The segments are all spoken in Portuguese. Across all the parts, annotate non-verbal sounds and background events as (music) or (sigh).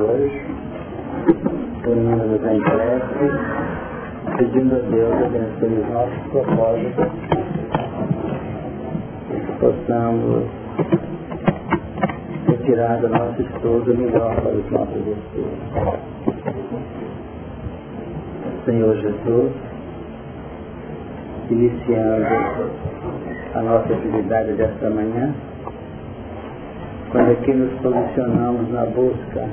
hoje, unindo-nos em prece, pedindo a Deus abençoe os nossos propósitos, que possamos retirar do nosso estudo melhor para os nossos estudos. Senhor Jesus, iniciando a nossa atividade desta manhã, quando aqui nos posicionamos na busca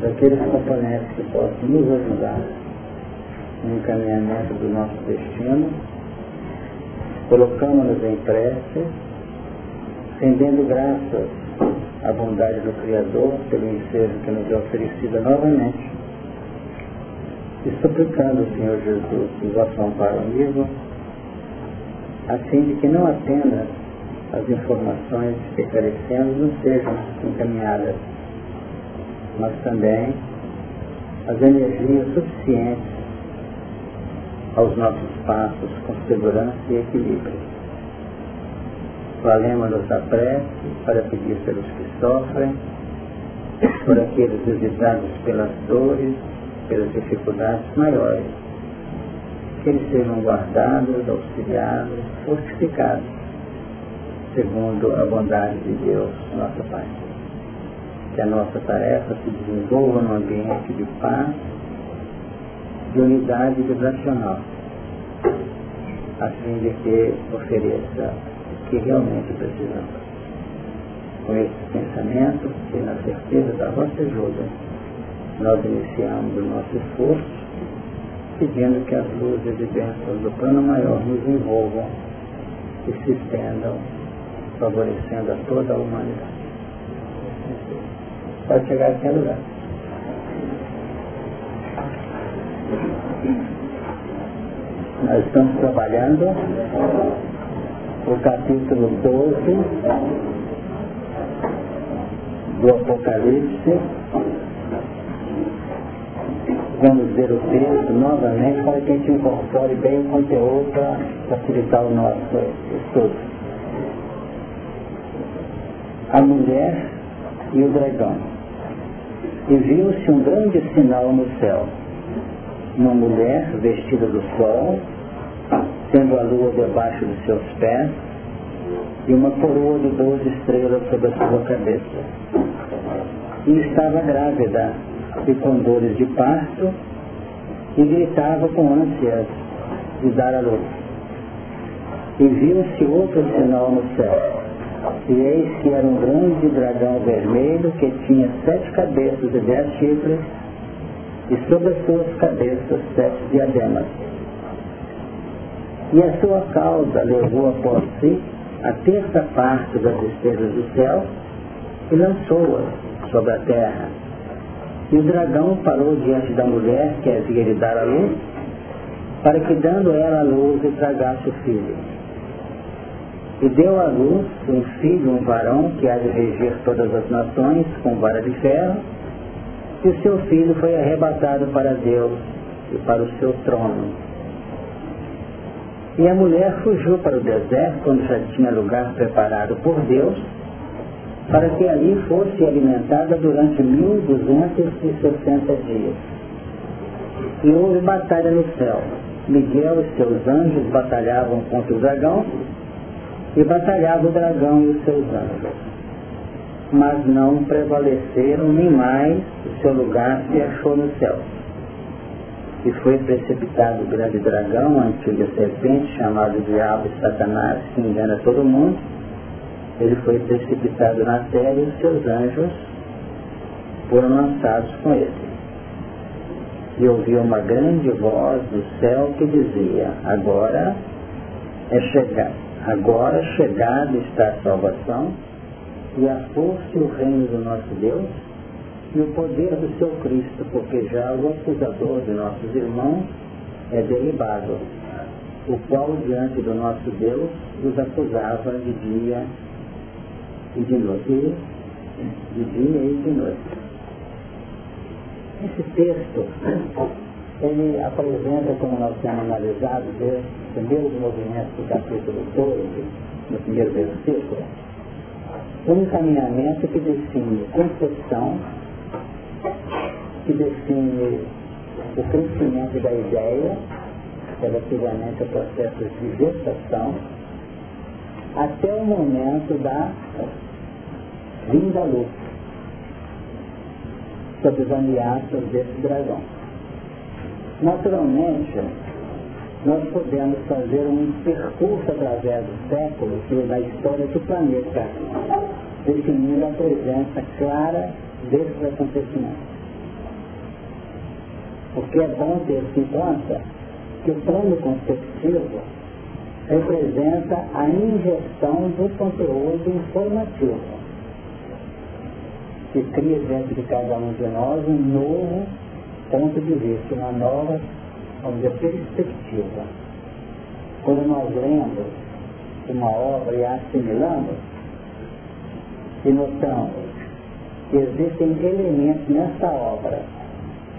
daqueles componentes que possam nos ajudar no encaminhamento do nosso destino, colocamos-nos em prece, rendendo graças à bondade do Criador pelo ensejo que nos é oferecido novamente, e suplicando o Senhor Jesus que vosso amparo amigo, a fim de que não apenas as informações que carecemos não sejam encaminhadas, mas também as energias suficientes aos nossos passos com segurança e equilíbrio. Valemos-nos a prece para pedir pelos que sofrem, por aqueles visitados pelas dores, pelas dificuldades maiores, que eles sejam guardados, auxiliados, fortificados, segundo a bondade de Deus, nosso Pai. Que a nossa tarefa se desenvolva num ambiente de paz, de unidade vibracional, a fim de que ofereça o que realmente precisamos. Com esse pensamento e na certeza da vossa ajuda, nós iniciamos o nosso esforço pedindo que as luzes e bênçãos do plano maior nos envolvam e se estendam, favorecendo a toda a humanidade. Pode chegar a qualquer lugar. Nós estamos trabalhando o capítulo 12 do Apocalipse vamos ver o texto novamente para que a gente incorpore bem o conteúdo para facilitar o nosso estudo. A mulher e o dragão. E viu-se um grande sinal no céu. Uma mulher vestida do sol, tendo a lua debaixo de seus pés, e uma coroa de doze estrelas sobre a sua cabeça. E estava grávida e com dores de parto e gritava com ânsias de dar a luz. E viu-se outro sinal no céu. E eis que era um grande dragão vermelho que tinha sete cabeças e dez chifres, e sobre as suas cabeças sete diademas. E a sua cauda levou após si a terça parte das estrelas do céu e lançou-as sobre a terra e o dragão parou diante da mulher que havia lhe dar a luz, para que dando ela a luz e tragasse o filho. E deu à luz um filho, um varão, que há de reger todas as nações com vara de ferro, e o seu filho foi arrebatado para Deus e para o seu trono. E a mulher fugiu para o deserto, onde já tinha lugar preparado por Deus, para que ali fosse alimentada durante 1260 dias. E houve batalha no céu. Miguel e seus anjos batalhavam contra o dragão, e batalhava o dragão e os seus anjos. Mas não prevaleceram, nem mais o seu lugar se achou no céu. E foi precipitado o grande dragão, a antiga serpente, chamado Diabo e Satanás, que engana todo mundo, ele foi precipitado na terra e os seus anjos foram lançados com ele. E ouviu uma grande voz do céu que dizia, agora é chegado, agora chegada está a salvação e a força e o reino do nosso Deus e o poder do seu Cristo, porque já o acusador de nossos irmãos é derribado, o qual diante do nosso Deus os acusava de dia e de noite, de dia e de noite. Esse texto, ele apresenta, como nós temos analisado desde os primeiros movimentos do capítulo 12, no primeiro versículo, um encaminhamento que define concepção, que define o crescimento da ideia relativamente ao processo de gestação até o momento da vinda à luz sobre os ameaças desse dragão. Naturalmente, nós podemos fazer um percurso através dos séculos e da história do planeta, definindo a presença clara desses acontecimentos. Porque é bom ter-se em conta que o plano conceptivo representa a ingestão do conteúdo informativo, que cria dentro de cada um de nós um novo ponto de vista, uma nova, vamos dizer, perspectiva. Quando nós lemos uma obra e a assimilamos, e notamos que existem elementos nessa obra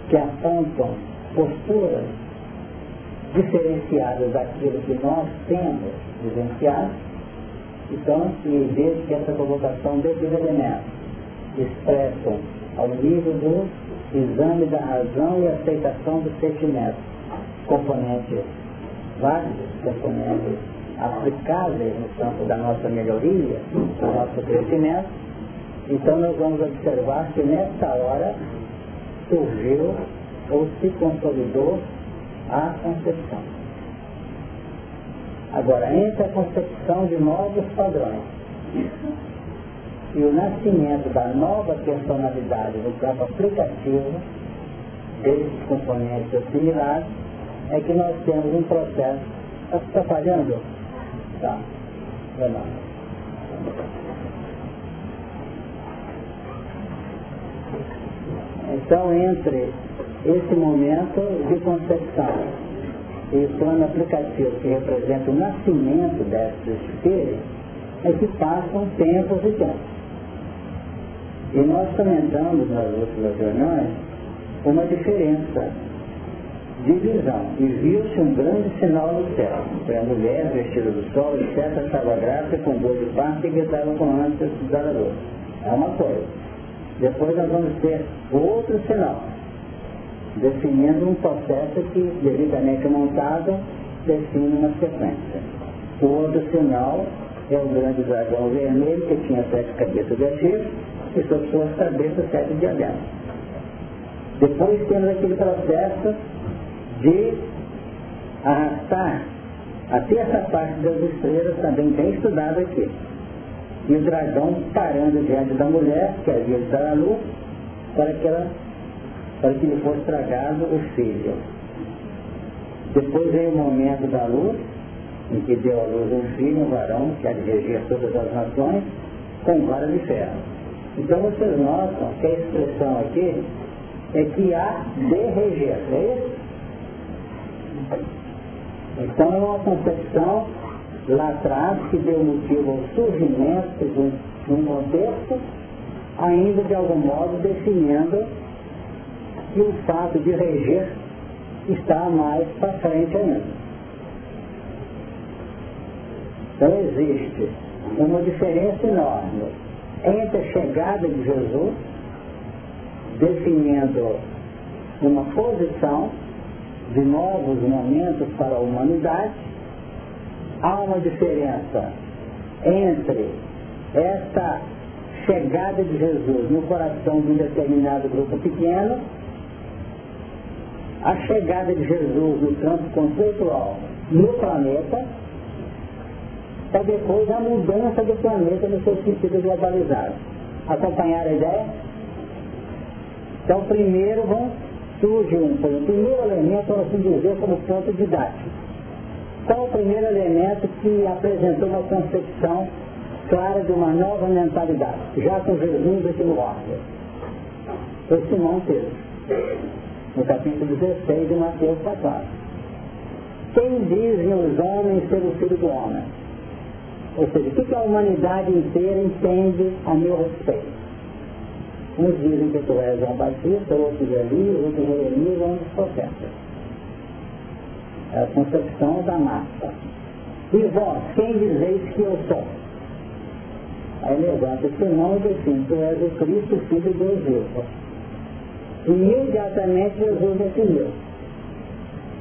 que apontam posturas diferenciadas daquilo que nós temos vivenciado, então, e desde que essa provocação desses elementos expressam ao nível do exame da razão e aceitação do sentimento, componentes vários, componentes aplicáveis no campo da nossa melhoria, do nosso crescimento, então nós vamos observar que nessa hora surgiu ou se consolidou a concepção. Agora, entre a concepção de novos padrões e o nascimento da nova personalidade no campo aplicativo desses componentes assimilados, é que nós temos um processo. Está falhando? Tá. Vai lá. Então, entre esse momento de concepção e o plano aplicativo que representa o nascimento desses espíritos, é que passam tempos e tempos. E nós comentamos nas últimas reuniões uma diferença de visão. E viu-se um grande sinal no céu. Foi a mulher vestida do sol, etc. estava grávida com dor de parto e gritava com ânsia da luz. É uma coisa. Depois nós vamos ter outro sinal, definindo um processo que, devidamente montado, define uma sequência. O outro sinal é o grande dragão vermelho, que tinha sete cabeças de Egito, e sobre suas cabeças sete diademas. Depois temos aquele processo de arrastar até essa parte das estrelas também bem estudada aqui. E o dragão parando diante da mulher, que havia de dar a luz, para que, ela, para que lhe fosse tragado o filho. Depois veio o momento da luz, em que deu à luz um filho, um varão, que há de reger todas as nações, com vara de ferro. Então vocês notam que a expressão aqui é que há de reger, é isso? Então é uma concepção lá atrás que deu motivo ao surgimento de um contexto, ainda de algum modo definindo que o fato de reger está mais para frente ainda. Então existe uma diferença enorme entre a chegada de Jesus, definindo uma posição de novos momentos para a humanidade, há uma diferença entre esta chegada de Jesus no coração de um determinado grupo pequeno, a chegada de Jesus no campo conceitual no planeta, para depois a mudança do planeta no seu sentido globalizado. Acompanhar a ideia? Então primeiro vão surge um, o primeiro elemento, vamos assim dizer, como ponto didático. Qual o primeiro elemento que apresentou uma concepção clara de uma nova mentalidade, já com Jesus aqui no ordem? Foi Simão Pedro, no capítulo 16 de Mateus 14. Quem dizem os homens ser o filho do homem? Ou seja, o que a humanidade inteira entende a meu respeito? Uns dizem que tu és João Batista, outros Elias, outros Jeremias, outros profetas. É a concepção da massa. E vós, quem dizeis que eu sou? Aí levanta esse mão e diz assim, tu és o Cristo, filho de Deus vivo. Imediatamente Jesus definiu.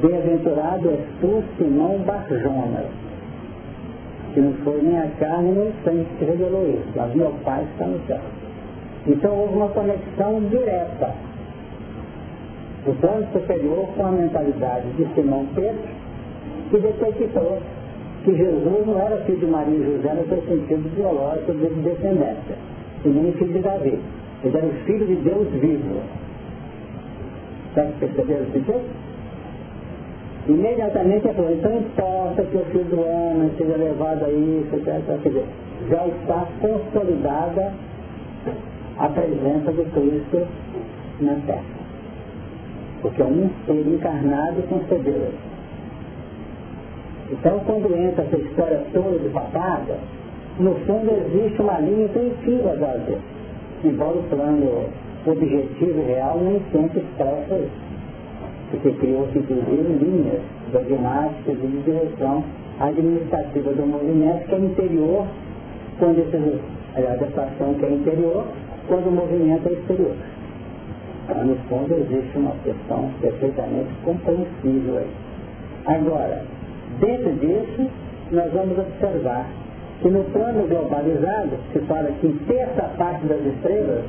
Bem-aventurado és tu, Simão Barjonas, que não foi nem a carne nem o sangue que revelou isso, mas meu Pai está no céu. Então houve uma conexão direta do plano superior com a mentalidade de Simão Pedro, que detectou que Jesus não era filho de Maria e José no seu sentido biológico de descendência, e nem filho de Davi. Ele era o filho de Deus vivo. Está percebendo o sentido? Imediatamente ele falou, então importa que o filho do homem seja levado a isso, etc. Quer dizer, já está consolidada a presença de Cristo na terra. Porque é um ser encarnado concebeu. Então, quando entra essa história toda de papada, no fundo existe uma linha intuitiva da vida. Embora o plano objetivo e real nem sempre expressa isso. Porque criou-se, inclusive, linhas dogmáticas e de direção administrativa do movimento que é interior, quando esse, a adaptação que é interior, quando o movimento é exterior. Então, no fundo, existe uma questão perfeitamente compreensível aí. Agora, dentro disso, nós vamos observar que no plano globalizado, se fala que terça parte das estrelas,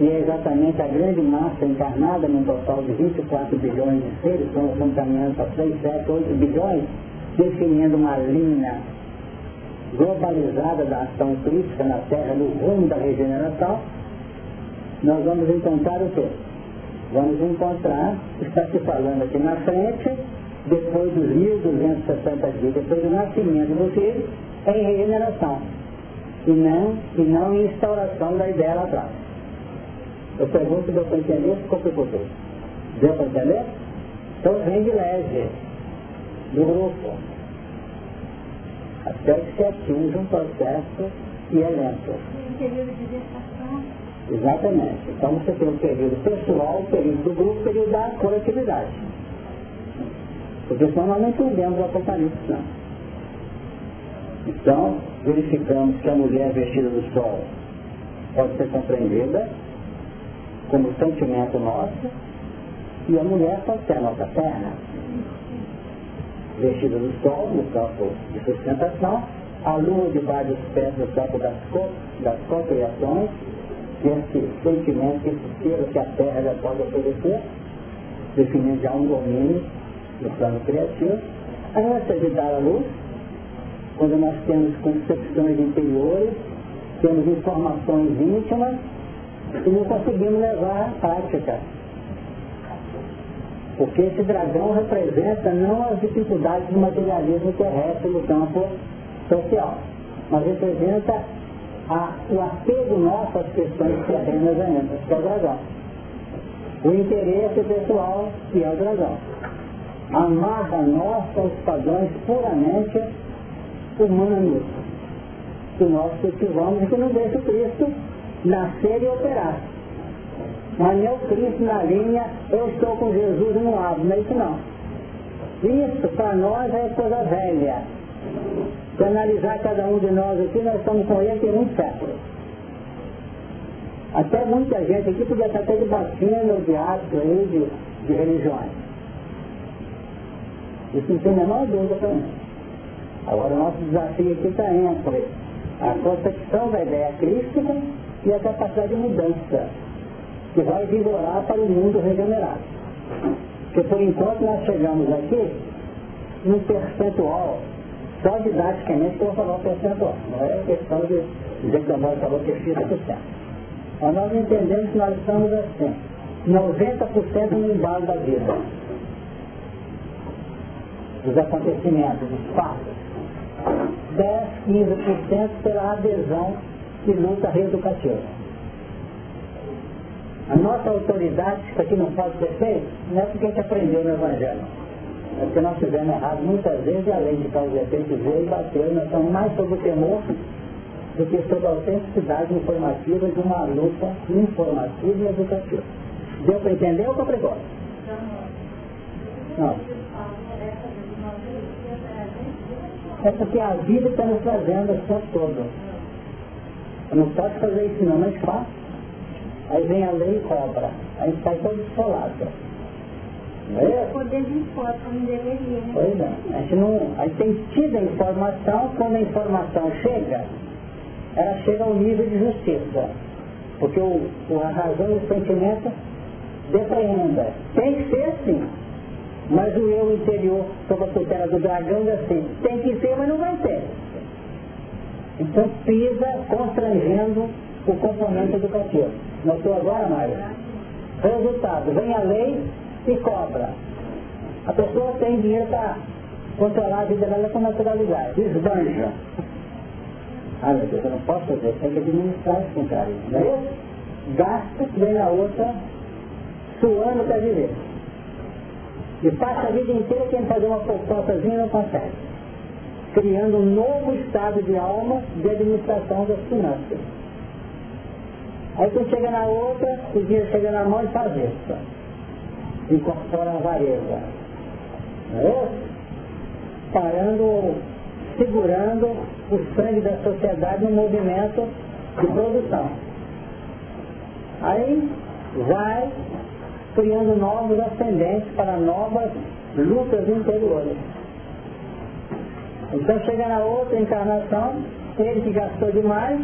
e é exatamente a grande massa encarnada num total de 24 bilhões de seres, então estamos caminhando para 6, 7, 8 bilhões, definindo uma linha globalizada da ação crítica na Terra no rumo da regeneração, nós vamos encontrar o quê? Vamos encontrar, está se falando aqui na frente, depois dos 1.260 dias, depois do nascimento do filho, em regeneração. E não, e não em instauração da ideia lá atrás. Eu pergunto se deu para entender, ficou preocupado. Deu para entender? Então vem de leve, do grupo, até que se atinja um processo que é lento. Exatamente. Então você tem o período pessoal, o período do grupo, o período da coletividade. Porque senão nós não entendemos o Apocalipse, não. Então, verificamos que a mulher vestida do sol pode ser compreendida como sentimento nosso e a mulher pode ser a nossa terra. Vestida do sol, no campo de sustentação, a lua debaixo dos pés no campo das, co das cocriações, esse sentimento, esse selo que a terra já pode oferecer, definindo já um domínio no plano criativo. A necessidade à luz, quando nós temos concepções interiores, temos informações íntimas e não conseguimos levar à prática. Porque esse dragão representa não as dificuldades do materialismo terrestre no campo social, mas representa a, o apego nosso às questões terrenas ainda, que é o dragão. O interesse pessoal, que é o dragão. Amarra nossa aos padrões puramente humanos que nós cultivamos e que não deixa o Cristo nascer e operar. Mas meu Cristo na linha, eu estou com Jesus não abro, não é isso não. Isso para nós é coisa velha. Se analisar cada um de nós aqui, nós estamos com ele tem um século. Até muita gente aqui podia estar até de batina de hábito aí, de, de religiões. Isso não tem a menor dúvida para mim. Agora o nosso desafio aqui está entre a concepção da ideia crística e a capacidade de mudança que vai vigorar para o mundo regenerado. Porque por enquanto nós chegamos aqui num percentual só didaticamente eu vou falar o percentual. Não é questão de dizer que a mãe falou que é X%. Mas nós entendemos que nós estamos assim, 90% no embalo da vida. Dos acontecimentos, dos fatos. 10, 15% pela adesão e luta reeducativa. A nossa autoridade, isso aqui não pode ser feito, não é porque a gente aprendeu no Evangelho é porque nós fizemos errado muitas vezes, além de causa efeito, veio e bateu, nós estamos mais sob o temor do que sob a autenticidade informativa de uma luta informativa e educativa. Deu para entender ou para pregosto? Não. É porque a vida está nos trazendo a toda. Eu não posso fazer isso não, mas faço. Aí vem a lei e cobra. Aí sai todo descolado. Não é? Poder de impor, como deveria, né? Pois é. A gente, não, a gente tem tido a informação, quando a informação chega, ela chega ao nível de justiça. Porque o, a razão e o sentimento depreenda. Tem que ser assim. Mas o eu interior, sob a tutela do dragão, diz assim, tem que ter, mas não vai ter. Então pisa constrangendo o componente educativo. Notou agora, Mário? Resultado, vem a lei e cobra. A pessoa tem dinheiro para controlar a vida dela com naturalidade, esbanja. Ah, meu Deus, eu não posso fazer, tem que administrar esse carinho. Não é? Gasta, vem a outra, suando para viver. E passa a vida inteira quem fazer uma poupançazinha não consegue. Criando um novo estado de alma de administração das finanças. Aí quando chega na outra, o dinheiro chega na mão e faz isso. Incorpora a avareza. Não é? Parando, segurando o sangue da sociedade no movimento de produção. Aí vai criando novos ascendentes para novas lutas interiores. Então chega na outra encarnação, ele que gastou demais,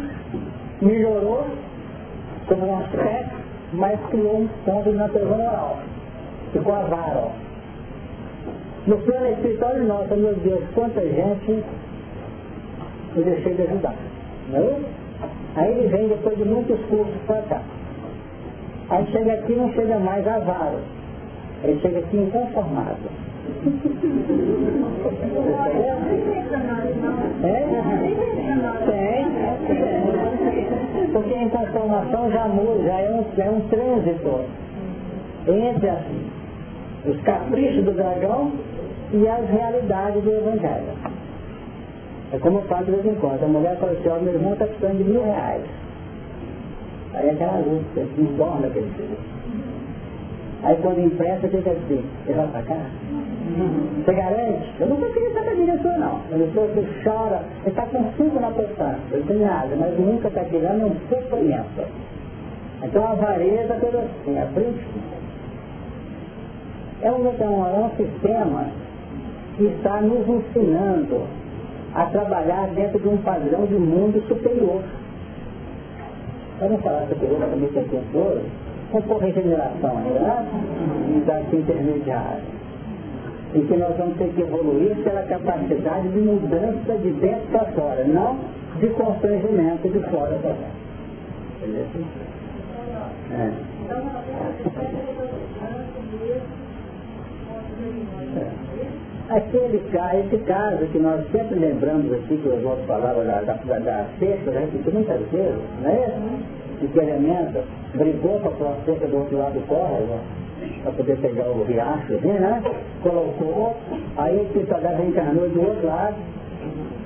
melhorou como um aspecto, mas criou um ponto de natureza moral. Ficou avaro. No plano espiritual, nossa, meu Deus, quanta gente eu deixei de ajudar. Não é? Aí ele vem depois de muitos cursos para cá. Aí chega aqui não chega mais avaro. Ele chega aqui inconformado. É? Tem. Porque a inconformação já muda, já é um, é um trânsito entre assim, os caprichos do dragão e as realidades do Evangelho. É como eu falo de vez em quando. A mulher fala assim, ó, meu irmão está precisando de mil reais. Aí é aquela luta, que engorda aquele filho. Aí quando empresta, tem que dizer, você vai pra cá? Você garante? Eu não consegui saber de sua não. A pessoa que chora, está com cinco na poupança, ele tem nada, mas nunca está tirando um sofrimento. Então a avareza pelo assim, a príncipe. É um, é, um, é sistema que está nos ensinando a trabalhar dentro de um padrão de mundo superior. Vamos falar superior também que é com por regeneração ainda, né? idade intermediária. Em que nós vamos ter que evoluir pela capacidade de mudança de dentro para fora, não de constrangimento de fora para. Beleza? É. Aquele, esse caso que nós sempre lembramos aqui, que os outros falavam da, da, da, cerca, né, que muitas vezes, não é isso? E que elemento brigou pôr a cerca do outro lado do córrego, para poder pegar o riacho, assim, né? Colocou, aí o espiritualidade reencarnou do outro lado,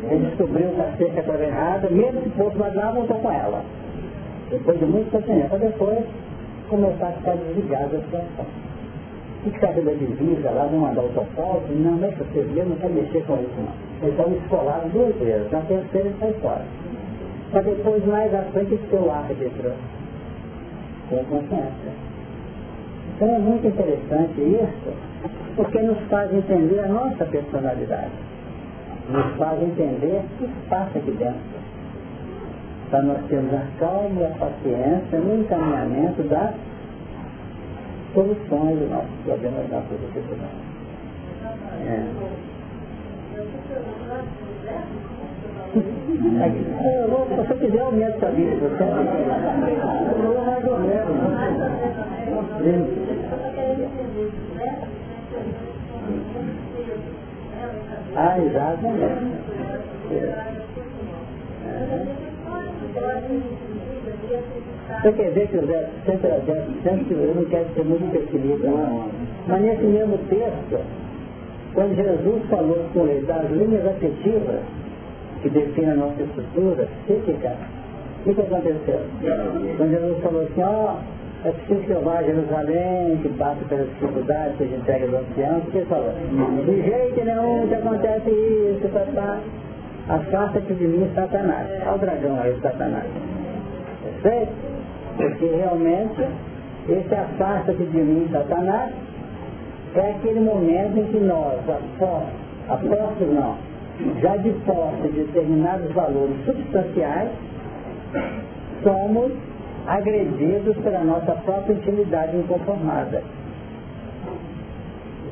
ele descobriu que a cerca estava errada, mesmo que fosse lá, lá voltou com ela. Depois de muito sofrimento, para depois começar a ficar desligado a situação que sabe da divisa lá, vão mandar o total, não, deixa vocês ver, não quero mexer com isso não. Eles estão escolados duas vezes, na terceira ele sai fora. Para depois mais à frente o árbitro com consciência. Então é muito interessante isso, porque nos faz entender a nossa personalidade. Nos faz entender o que passa aqui dentro. Para nós termos a calma e a paciência no encaminhamento da soluções do nosso problema da nossa sociedade. É. Se você quiser, eu meto essa vida. Você eu mais ou menos. Ah, exatamente. É. Você quer ver que o Zé sempre, sempre eu não quero ser muito pessimista, não. Mas nesse mesmo texto, quando Jesus falou com ele das linhas afetivas que definem a nossa estrutura psíquica, o que, aconteceu? Quando Jesus falou assim, ó, oh, é preciso que eu vá a Jerusalém, que passe pelas dificuldades, seja entregue aos anciãos, o que ele falou? De jeito nenhum que acontece isso, tá. Afasta-te de mim, Satanás. Olha o dragão aí, Satanás. Certo? Porque realmente esse afasta-se de mim, Satanás, é aquele momento em que nós, apóstolos não, já de posse de determinados valores substanciais, somos agredidos pela nossa própria intimidade inconformada.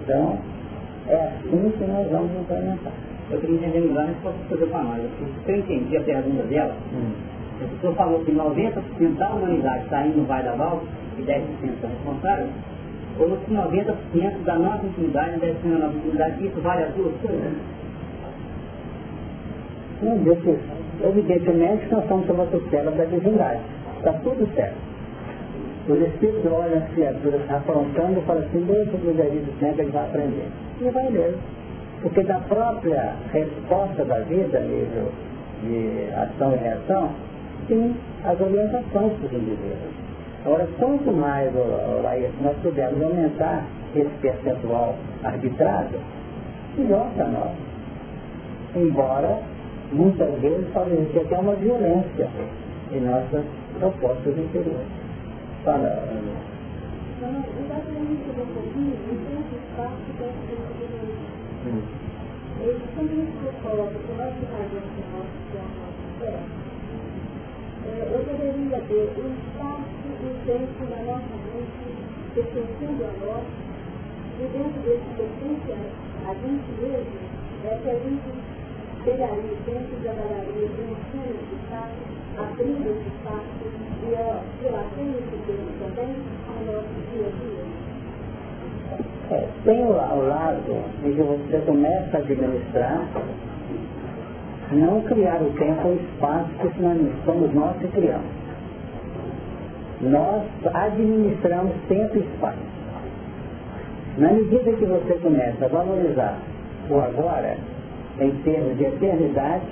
Então, é assim que nós vamos implementar. Eu queria entender melhor resposta que você para nós. Eu entendi a pergunta dela. Hum. A pessoa falou que 90% da humanidade está indo no vai da volta e 10% está responsável. Ou que 90% da nossa intimidade deve ser na nossa intimidade. Isso vale as duas coisas? Não, Deus, evidentemente nós estamos sob a tutela da divindade. Está tudo certo. Os espíritos olham as criaturas afrontando e falam assim, deixa que o do tempo ele vai aprender. E vai mesmo. Porque da própria resposta da vida, nível de ação e reação, tem as orientações para os indivíduos. Agora, quanto mais nós pudermos aumentar esse percentual arbitrário, melhor para nós. Embora muitas vezes existir até uma violência em nossas propostas interiores. Fazemos plano eu poderia ter um espaço e tempo na nossa mente pertencendo a nós, e dentro desse pertence a gente mesmo, é que a gente pegaria o tempo e trabalharia preenchendo esse espaço, abrindo esse espaço e relatando esse tempo também ao nosso dia a dia. É, tem o, lado em que você começa a administrar, não criar o tempo ou espaço que somos nós que criamos. Nós administramos tempo e espaço. Na medida que você começa a valorizar o agora, em termos de eternidade,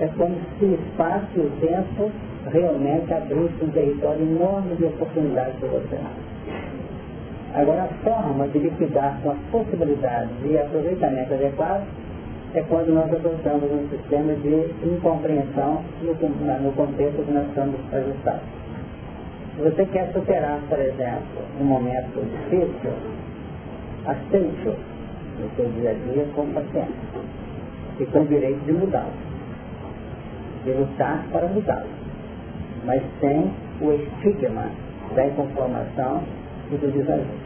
é como se o espaço e o tempo realmente abrissem um território enorme de oportunidades para você. Agora, a forma de liquidar com as possibilidades de aproveitamento adequado é quando nós adotamos um sistema de incompreensão no, no contexto que nós estamos ajustados. Se você quer superar, por exemplo, um momento difícil, aceite-o no seu dia a dia com paciência e com o direito de mudá-lo, de lutar para mudá-lo, mas sem o estigma da inconformação e do desajuste.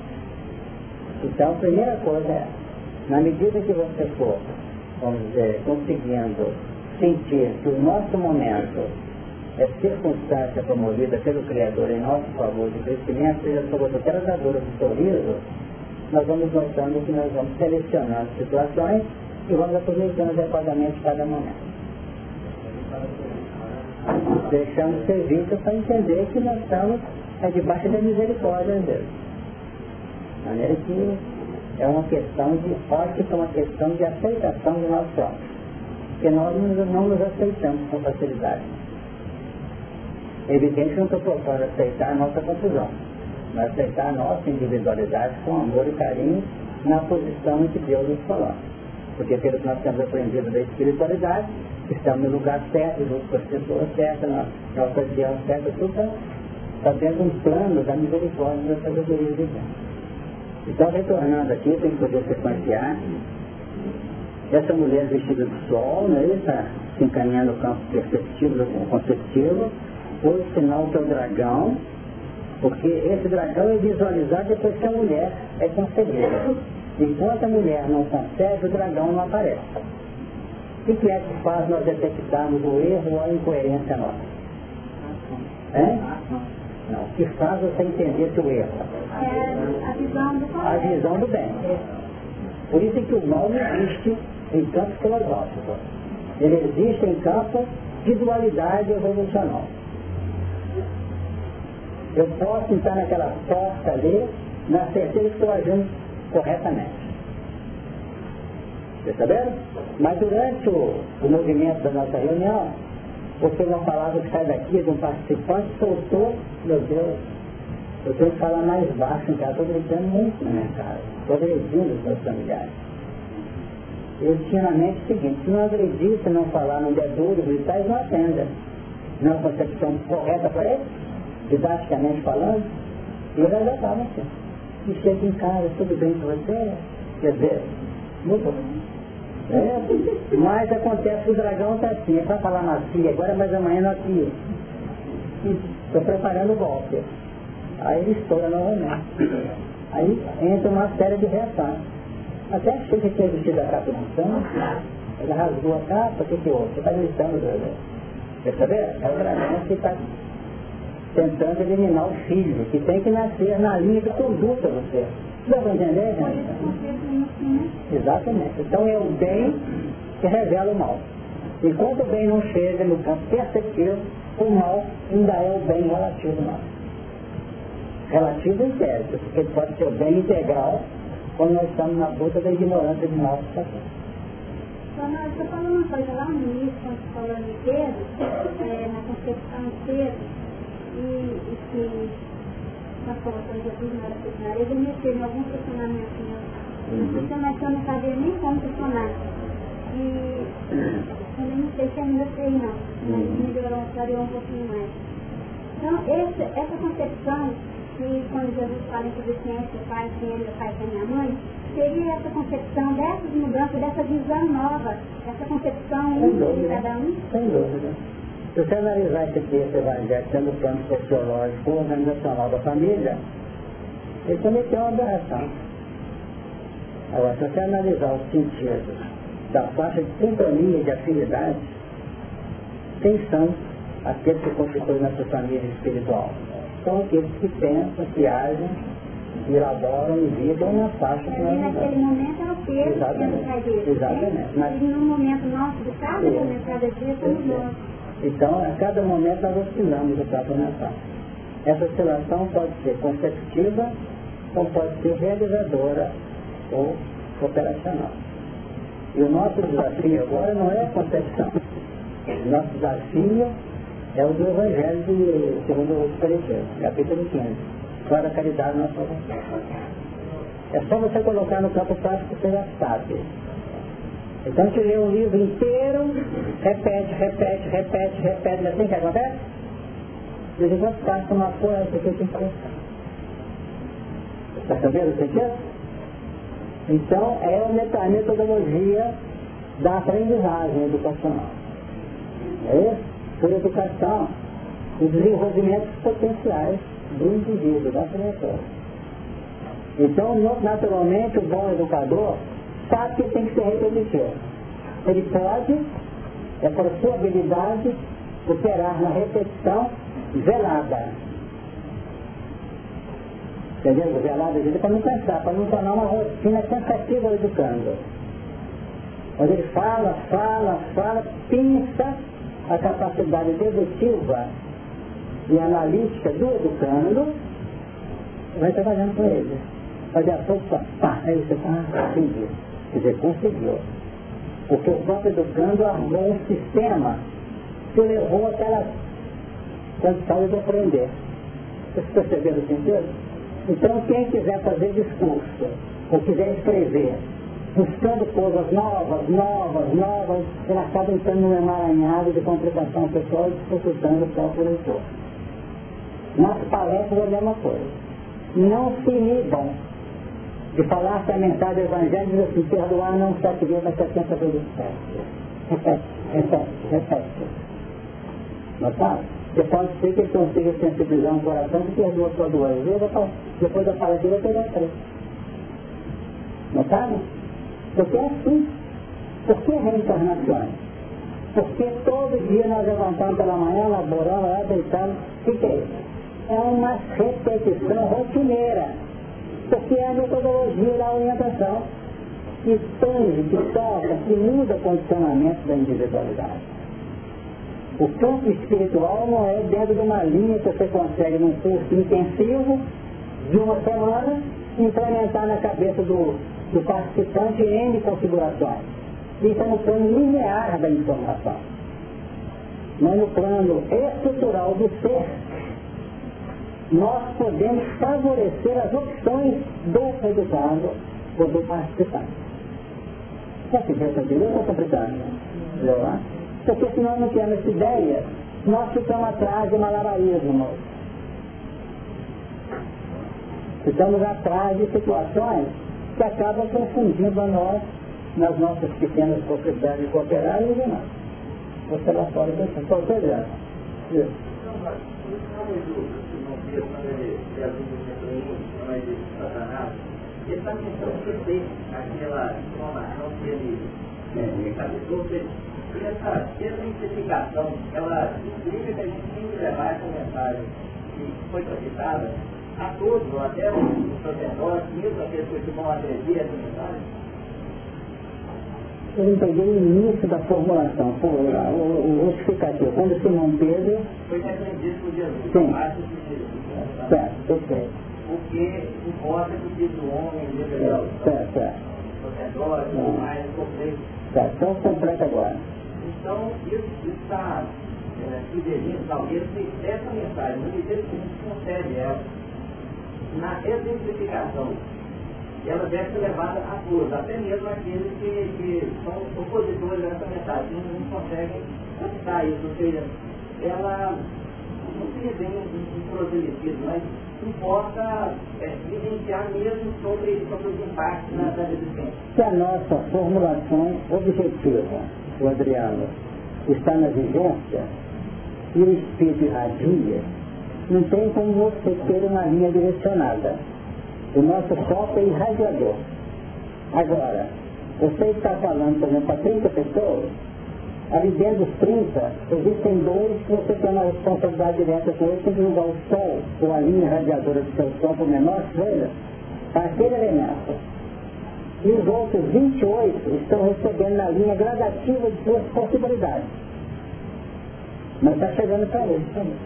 Então, a primeira coisa é, na medida que você for, vamos dizer, conseguindo sentir que o nosso momento é circunstância promovida pelo Criador em nosso favor de crescimento, seja sob a dor do sorriso, nós vamos notando que nós vamos selecionando situações e vamos aproveitando adequadamente cada momento. Deixamos ser vistos para entender que nós estamos é, debaixo da misericórdia de Deus. De maneira que é uma questão de ótica, uma questão de aceitação de nós próprios. Porque nós não nos aceitamos com facilidade. É evidente que não estou propondo aceitar a nossa confusão, mas aceitar a nossa individualidade com amor e carinho na posição em que Deus nos coloca. Porque pelo que nós temos aprendido da espiritualidade, estamos no lugar certo, junto com as pessoas certas, na nossa certa, tudo está, de um plano da misericórdia da sabedoria de Deus. Então, retornando aqui, tem que poder sequenciar. Essa mulher vestida de sol, né, está se encaminhando no campo perceptivo, conceptivo, por sinal que é o dragão, porque esse dragão é visualizado depois que a mulher é concebida. Enquanto a mulher não concebe, o dragão não aparece. O que é que faz nós detectarmos o erro ou a incoerência nossa? É? Não, o que faz você entender seu erro? É a visão do A visão do bem. Por isso é que o mal não existe em campo filosófico. Ele existe em campo de dualidade evolucional. Eu posso entrar naquela porta ali na certeza que estou agindo corretamente. Perceberam? Mas durante o, o movimento da nossa reunião, porque uma palavra que sai daqui de um participante soltou, meu Deus, eu tenho que falar mais baixo em casa, estou gritando muito na minha casa, estou agredindo os meus familiares. Eu tinha na mente o seguinte, se não agredir, se não falar, não der duro, gritar, eles não atendem. Não é uma concepção correta para eles. didaticamente falando, e ele ajudava assim. E chega em casa, tudo bem com você? Quer dizer, muito é, mas acontece que o dragão está assim, é para falar macia agora, mas amanhã não aqui. Estou preparando o golpe. Aí ele estoura novamente. Aí entra uma série de reações. Até achei que tinha vestido a capa maçã, ele rasgou a capa, o que que houve? Você está gritando, Deus. Percebeu? É o dragão que está tentando eliminar o filho, que tem que nascer na linha de conduta você. Dá para entender, gente? Exatamente. Então é o bem que revela o mal. Enquanto o bem não chega no campo perceptivo, o mal ainda é o bem relativo mal. Relativo e incerto, porque pode ser o bem integral quando nós estamos na busca da ignorância de papel. Então, estou falando uma coisa lá no início, quando falou de Pedro, é, na concepção de Pedro, e, e que passou a coisa na hora que ele mexeu em algum funcionamento meu. Uhum. Mas eu não sabia nem como funcionar. E eu não sei se ainda sei não, mas uhum. melhorou, clareou um pouquinho mais. Então, esse, essa concepção que quando Jesus fala em suficiência, pai, que ele, pai, que é minha mãe, seria essa concepção dessas mudanças, dessa visão nova, essa concepção única de cada um? Sem dúvida. Se você analisar esse texto evangélico sendo plano sociológico organizacional da família, ele também tem uma aberração. Agora, se você analisar os sentidos da faixa de sintonia de afinidade, quem são aqueles que constituem nossa família espiritual? São aqueles que pensam, que agem, que elaboram e vivem na faixa que nós naquele momento é o Pedro Exatamente. Exatamente. Mas, e no momento nosso, de cada momento, cada dia, somos nós. Então, a cada momento nós oscilamos o próprio mental. Essa oscilação pode ser conceptiva ou pode ser realizadora ou operacional. E o nosso desafio agora não é a concepção. O nosso desafio é o do Evangelho de segundo o Espiritismo, capítulo 15. Para a caridade nossa É só você colocar no campo prático que você já sabe. Então você lê o livro inteiro, repete, repete, repete, repete, assim que acontece? De vez em quando passa uma coisa que que interessar. Está sabendo o sentido? Então é a metodologia da aprendizagem educacional. É isso? Por educação, os desenvolvimentos potenciais do indivíduo, da criatura. Então, naturalmente, o bom educador sabe que tem que ser repetitivo. Ele pode, é por sua habilidade, operar na repetição velada. Entendeu? Velada é para não cansar, para não tornar uma rotina cansativa educando. Quando ele fala, fala, fala, pensa a capacidade dedutiva e analítica do educando, vai trabalhando com ele. Mas a pouco, pá, aí você fala, ah, entendi. Quer dizer, conseguiu. Porque o próprio educando armou um sistema que levou aquela condição de aprender. Vocês perceberam o sentido? Então, quem quiser fazer discurso, ou quiser escrever, buscando coisas novas, novas, novas, ele acaba entrando num emaranhado de complicação pessoal e dificultando o próprio leitor. Nas palestras é a mesma coisa. Não se inibam de falar que a mensagem evangélica assim, perdoar não sete vezes, mas setenta vezes sete. Repete, repete, repete. Notaram? Você pode ser que ele consiga sensibilizar um coração que perdoa só duas vezes, depois da palestra ele vai três. Notaram? Porque é assim. Por que reencarnações? Porque todo dia nós levantamos pela manhã, laboramos, lá deitamos. O que é isso? É uma repetição rotineira porque é a metodologia da orientação que tange, que toca, que muda o condicionamento da individualidade. O campo espiritual não é dentro de uma linha que você consegue num curso intensivo de uma semana implementar na cabeça do, do participante N configurações. Isso é no plano linear da informação. Mas no plano estrutural do ser, nós podemos favorecer as opções do educado ou do participante. Já se entendeu? Eu estou complicando. Porque se nós não temos essa ideia, nós ficamos atrás de malabarismo. Estamos atrás de situações que acabam confundindo a nós nas nossas pequenas propriedades cooperáveis e não. Você lá fora pensa, qual foi a Isso. Ele está tentando perder aquela informação que ele é, encabeçou, e essa, identificação, ela implica que a gente tem que levar essa mensagem que foi projetada a todos, até os sacerdotes, mesmo aqueles que vão agredir essa mensagem. Eu não peguei o início da formulação, o, justificativo. Quando Simão Pedro. Foi repreendido por Jesus. Sim. Certo, perfeito. Porque importa que diz o homem, Deus Certo, certo. Sacerdote, o mais, o Certo, então completa agora. Então, isso está é, sugerindo, talvez, que essa mensagem, no que a gente concede ela, na exemplificação, ela deve ser levada a todos, até mesmo aqueles que, que são opositores dessa mensagem, não, conseguem captar isso, ou seja, ela não se bem um proselitismo, mas importa é, vivenciar mesmo sobre, sobre os impactos na, da resistência. Se a nossa formulação objetiva, o Adriano, está na vivência e o espírito irradia, não tem como você ter uma linha direcionada. O nosso foco é irradiador. Agora, você está falando, por exemplo, para 30 pessoas, ali dentro dos 30, existem dois que você tem uma responsabilidade direta com eles, tem que usar o sol ou a linha radiadora do seu sol, por menor seja, para aquele elemento. E os outros 28 estão recebendo na linha gradativa de suas possibilidades. Mas está chegando para eles também.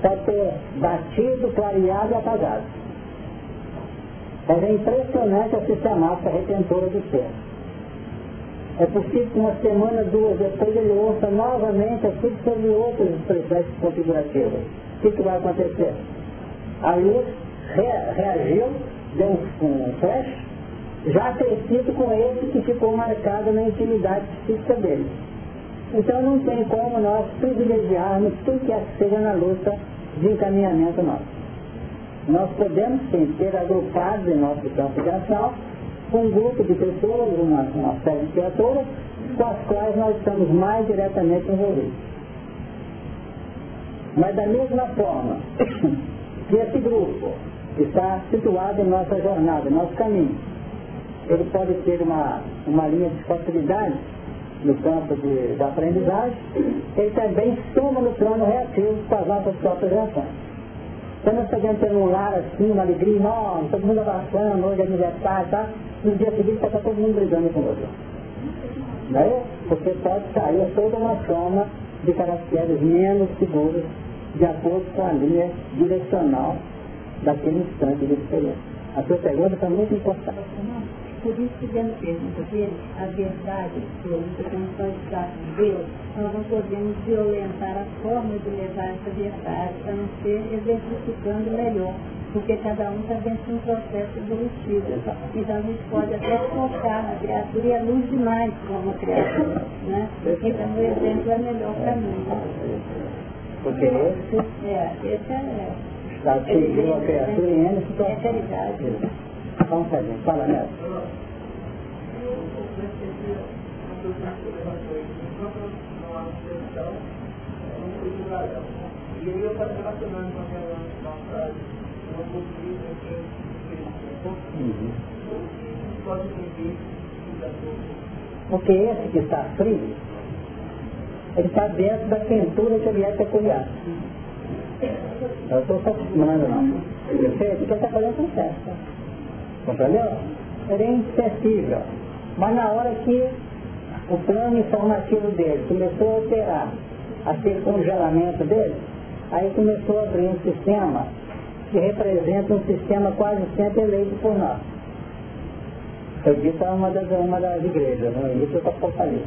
Pode ter batido, clareado e apagado. Mas é impressionante a sistemática retentora do ser. É possível que uma semana, duas depois ele ouça novamente aquilo sobre outras expressões configurativas. O que, que vai acontecer? A luz re reagiu, deu um, flash, já sido com esse que ficou marcado na intimidade física dele. Então não tem como nós privilegiarmos quem quer que seja na luta de encaminhamento nosso. Nós podemos sim ter agrupados em nosso campo de ação um grupo de pessoas, uma, uma série de criaturas, com as quais nós estamos mais diretamente envolvidos. Mas da mesma forma (coughs) que esse grupo está situado em nossa jornada, em nosso caminho, ele pode ter uma, uma linha de facilidade no campo de, da aprendizagem, ele também soma no plano reativo com as nossas próprias reações. Quando nós estamos ter um lar assim, uma alegria enorme, todo mundo abraçando, hoje é aniversário, tá? No dia seguinte está todo mundo brigando com você. Né? Porque pode sair toda uma soma de caracteres menos seguros de acordo com a linha direcional daquele instante de experiência. A sua pergunta está muito importante. Por isso que dentro pergunta dele, a verdade absoluta, quando nós estamos Deus, nós não podemos violentar a forma de levar essa verdade, a não ser exercitando melhor, porque cada um está dentro de um processo evolutivo. Então a gente pode até focar na criatura e a luz demais como criatura. Né? Então o exemplo é melhor para mim. Né? Porque esse, é, esse é, está atingindo a criatura em situações. É caridade. Vamos fazer, fala Neto. E eu ia relacionando com aquela nossa não conseguir pode entender porque esse que está frio, ele está dentro da quentura que ele é peculiar. Eu estou se acostumando não. O ele está fazendo festa. Ele é insensível. Mas na hora que o plano informativo dele começou a alterar aquele congelamento dele, aí começou a abrir um sistema que representa um sistema quase sempre eleito por nós. Foi dito a uma das, uma das igrejas, no início do Apocalipse.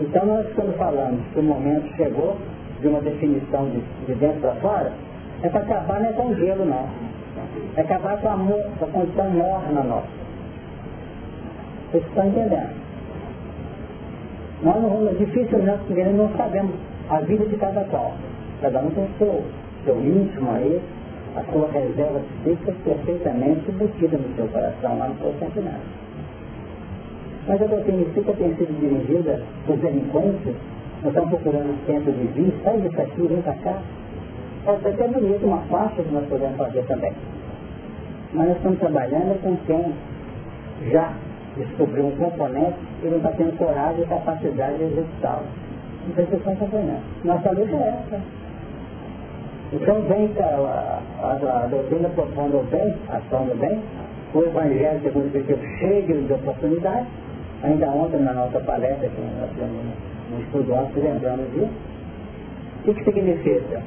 Então nós estamos falando que o momento chegou de uma definição de, de dentro para fora, é para acabar não é com gelo não. É acabar com a, com a condição morna nossa. Vocês estão entendendo? Nós não vamos, dificilmente, porque não sabemos a vida de cada qual. Cada um tem seu, seu íntimo aí, a sua reserva psíquica perfeitamente embutida no seu coração, lá no seu sentimento. Mas a doutrina espírita tem sido dirigida por delinquentes, nós estamos procurando um centro de vida, sai disso aqui, vem para cá. Pode até bonito uma faixa que nós podemos fazer também. Mas nós estamos trabalhando com quem já descobriu um componente e não está tendo coragem e capacidade de executá-lo. Sei se estão acompanhando. Nossa luta é essa. Então vem a, a, a, doutrina propondo o bem, ação do bem, o Evangelho, segundo o Espírito, cheio de oportunidade. Ainda ontem na nossa palestra, que nós temos um estudo ontem, lembramos disso. O que, que significa?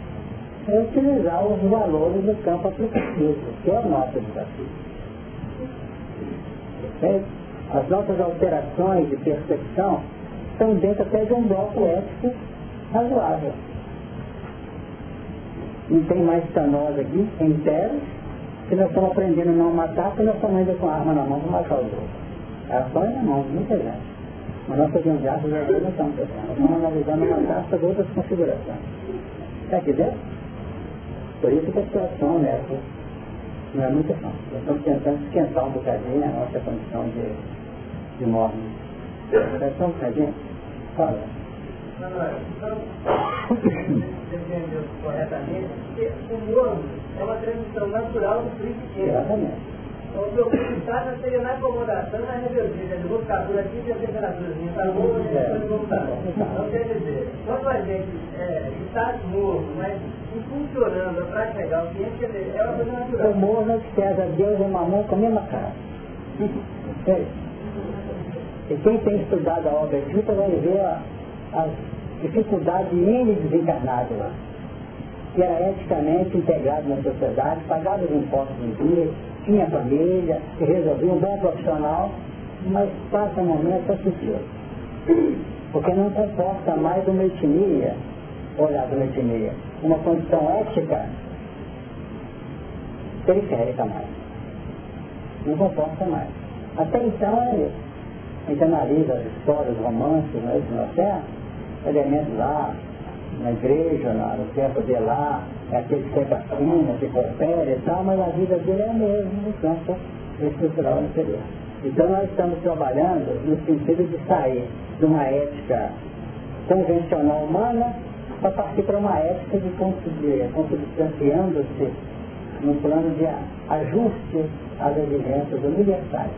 É utilizar os valores do campo aplicativo, que é o nosso desafio. As nossas alterações de percepção estão dentro até de um bloco ético razoável. Não tem mais nós aqui, em terra, que nós estamos aprendendo a não matar, porque nós estamos ainda com a arma na mão para matar os outros. Ela só na mão, muita gente. Mas nós fazemos graças a não estamos pensando. Nós estamos analisando uma taça de outras configurações. Está aqui dentro? Por isso que a situação né, não é muito fácil. Nós estamos tentando esquentar um bocadinho a nossa condição de, de morte. Só um bocadinho? Fala. Não, não, então, entendeu corretamente, porque o morno é uma transição natural do príncipe. Exatamente. Então, o meu príncipe seria na acomodação na rebeldia. Eu vou ficar por aqui e a temperatura está boa, depois vou mudar. Então, quer dizer, quando a gente é, está morno, mas funcionando para chegar ao cliente, quer dizer, é uma coisa natural. O morno que pesa Deus é mamão com a mesma cara. E quem tem estudado a obra escrita vai ver as dificuldade de N desencarnados lá, que era eticamente integrado na sociedade, pagava os impostos em dia, tinha família, se resolvia um bom profissional, mas passa um momento assustioso. Porque não comporta mais uma etnia, olhar uma etnia, uma condição ética periférica mais. Não comporta mais. Até então é isso. A gente analisa as histórias, romances, não é isso, na Terra, elementos lá, na igreja, lá, no tempo de lá, aquele que sempre assina, que coopera e tal, mas a vida dele é a mesma no campo estrutural anterior. Então nós estamos trabalhando no sentido de sair de uma ética convencional humana para partir para uma ética de consubstanciando-se no plano de ajuste às exigências universais.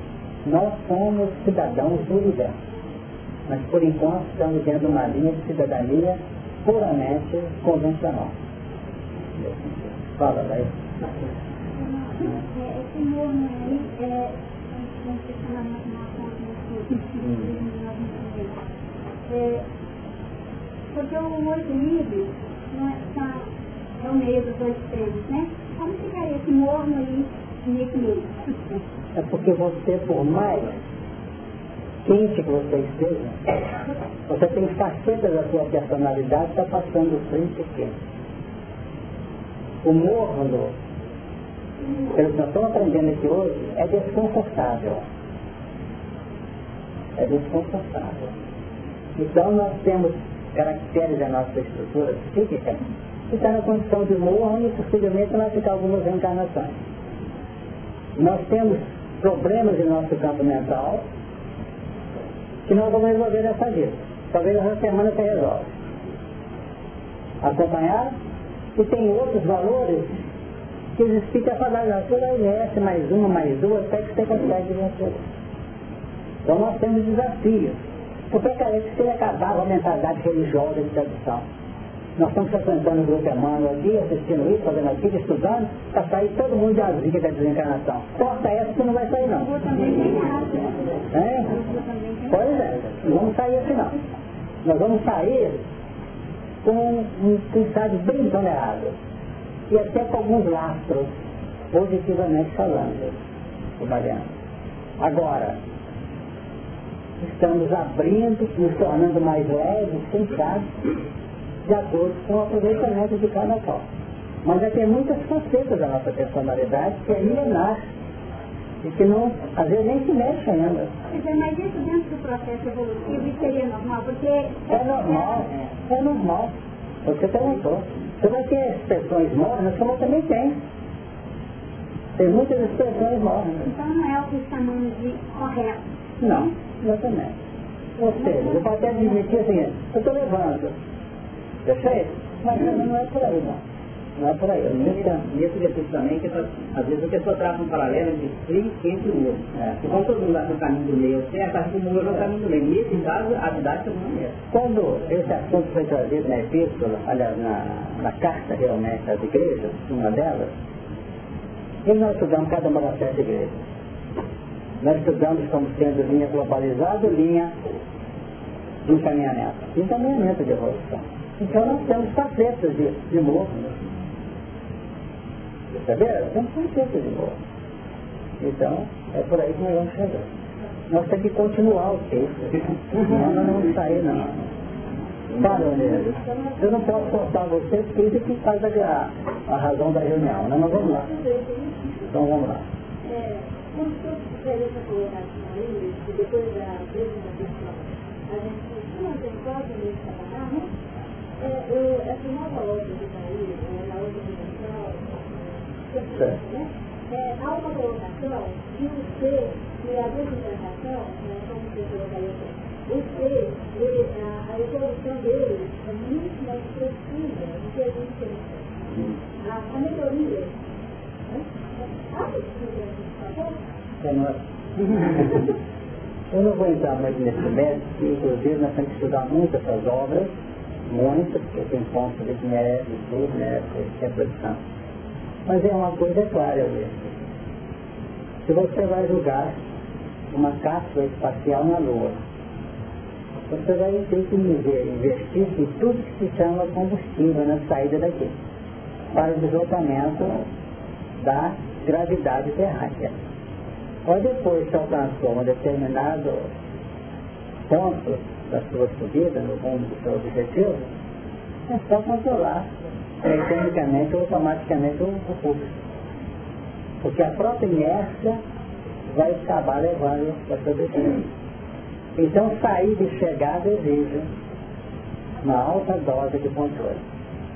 Nós somos cidadãos do universo mas por enquanto estamos dentro de uma linha de cidadania puramente convencional. Fala daí. Esse morno aí é, é porque o oito livres tá, é o meio dos dois três, né? Como ficaria esse morno aí nesse meio? É porque você, por mais quente que você esteja, você tem facetas da sua personalidade que está passando o frio quente. O morno, pelo que nós estamos aprendendo aqui hoje, é desconfortável. É desconfortável. Então nós temos caracteres da nossa estrutura psíquica que está na condição de morno e possivelmente vai ficar algumas reencarnações. Nós temos problemas em nosso campo mental que nós vamos resolver nessa vida. Talvez essa semana você resolve. Acompanhar? E tem outros valores que eles ficam falando, não, por aí mais uma, mais duas, até que você consegue vencer. Então nós temos desafios. Parece que você acabava a mentalidade religiosa de tradição. Nós estamos frequentando o grupo Emmanuel aqui, assistindo isso, fazendo aquilo, estudando, para sair todo mundo de azica da desencarnação. Corta essa que não vai sair não. É? Pois é, não vamos sair assim não. Nós vamos sair com um pensado bem tolerado. E até com alguns lastros, positivamente falando, o Mariano. Agora, estamos abrindo, nos tornando mais leves, cansados, de acordo com o aproveitamento de cada qual. Mas é tem muitas facetas da nossa personalidade que é milenar e que não, às vezes nem se mexe ainda. Mas isso dentro do processo evolutivo seria normal, porque... É normal, é normal. Você perguntou. Você vai ter expressões mornas, como também tenho. Tem muitas expressões mornas. Então não é o que chamamos de correto. Não, exatamente. Ou seja, eu posso até admitir assim, eu estou levando. Perfeito? Mas não é por aí, não. Não é por aí. Também, que às vezes a pessoa traça um paralelo entre frio, quente e muro. É. E quando todo mundo vai no caminho do meio certo, acha que o muro é o caminho do meio. Nesse caso, a didática não é Quando esse assunto foi trazido na epístola, aliás, na, na carta realmente às igrejas, uma delas, e nós estudamos cada uma das sete igrejas. Nós estudamos como sendo linha globalizada, linha de encaminhamento. Encaminhamento de evolução. Então nós temos facetas de, de novo. Perceberam? Temos facetas de novo. Então, é por aí que nós vamos chegar. Nós temos que continuar o texto. Senão nós não vamos sair não. Baronesa, eu não posso cortar você porque isso aqui faz a, a razão da reunião. Né? Mas vamos lá. Então vamos lá. É, quando você fez essa colocação aí, depois da apresentação, a gente não tem quase nem trabalhar, né? É, essa nova outra que está aí, na outra dimensão, É, há uma colocação de o ser e a né, como você ele, a, evolução dele que a gente pensa. A, a melhoria, né? Eu não vou entrar mais nesse método, inclusive nós temos que estudar muito essas obras, muitas, porque tem pontos de mérito, tudo, né, que é produção. Mas é uma coisa clara mesmo. Se você vai julgar uma cápsula espacial na Lua, você vai ter que investir em tudo que se chama combustível na saída daqui, para o deslocamento da gravidade terráquea. Ou depois se alcançou um determinado ponto da sua subida, no rumo do seu objetivo, é só controlar mecanicamente ou automaticamente o, o Porque a própria inércia vai acabar levando a destino. Então sair de chegada exige uma alta dose de controle.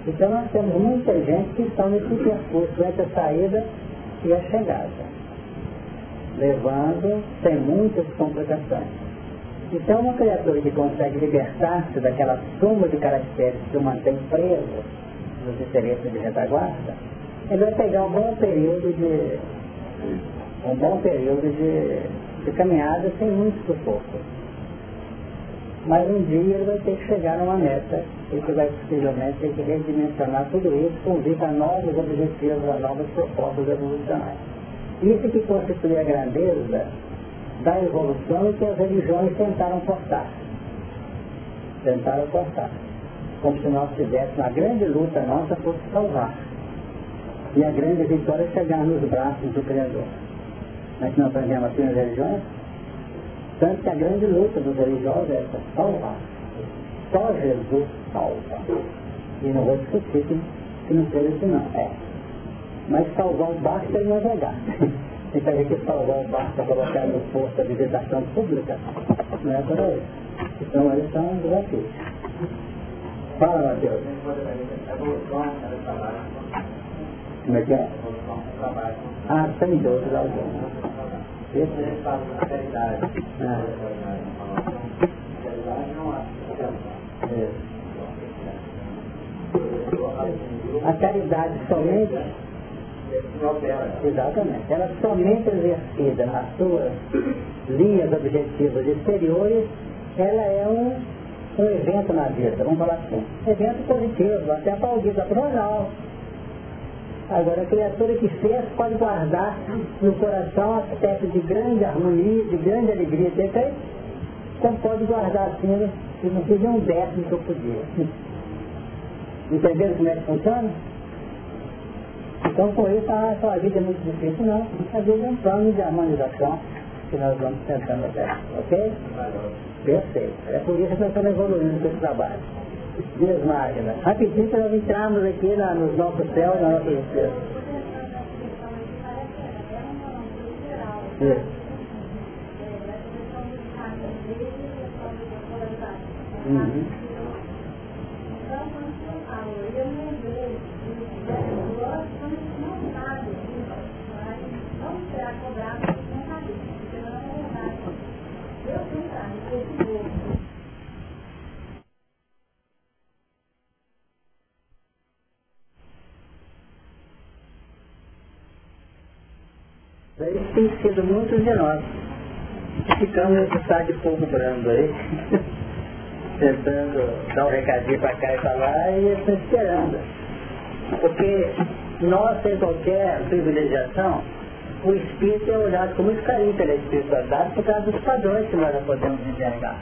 Então nós temos muita gente que está nesse percurso entre a saída e a chegada, levando sem muitas complicações. Então uma criatura que consegue libertar-se daquela soma de caracteres que o mantém preso nos interesses de retaguarda, ele vai pegar um bom período de um bom período de, de caminhada sem muito sufoco. Mas um dia ele vai ter que chegar numa meta e que vai possivelmente ter que redimensionar tudo isso com vista a novos objetivos, a novas propostas evolucionais. Isso que constitui a grandeza da evolução que as religiões tentaram cortar. Tentaram cortar. Como se nós tivéssemos uma grande luta nossa por salvar. E a grande vitória é chegar nos braços do Criador. Mas nós aprendemos assim nas religiões, tanto que a grande luta dos religiosos é essa, salvar. Só Jesus salva. E não vou discutir que, que não seja assim não. É. Mas salvar o barco é navegar. Então a que salvar o barco para colocar no posto de visitação pública, não é por aí. Então eles são desafios. Fala, Matheus. Como é que é? Ah, sem dúvida alguma. É. A caridade somente, exatamente, ela somente exercida nas suas linhas objetivas exteriores, ela é um, um evento na vida, vamos falar assim, evento positivo, até aplaudido, não, Agora, a criatura que fez pode guardar no coração aspecto de grande harmonia, de grande alegria, perfeito? Então pode guardar assim, se não fizer um décimo que eu podia. Entenderam como é que funciona? Então, com isso, a sua vida é muito difícil, não. Às vezes é um plano de harmonização que nós vamos tentando até. Ok? Perfeito. É por isso que nós estamos evoluindo com esse trabalho. Dias Magna. Rapidinho para nós entrarmos aqui na, nos nossos céus, na nossa. Uhum. para cobrar não sabe, porque não é verdade. Eu tenho esse povo. Isso tem sido muitos de nós. Ficamos nesse estado de povo brando aí, (laughs) tentando dar um recadinho para cá e para lá e estão esperando. Porque nós, sem qualquer privilegiação, o espírito é olhado com muito carinho pela espiritualidade por causa dos padrões que nós podemos enxergar.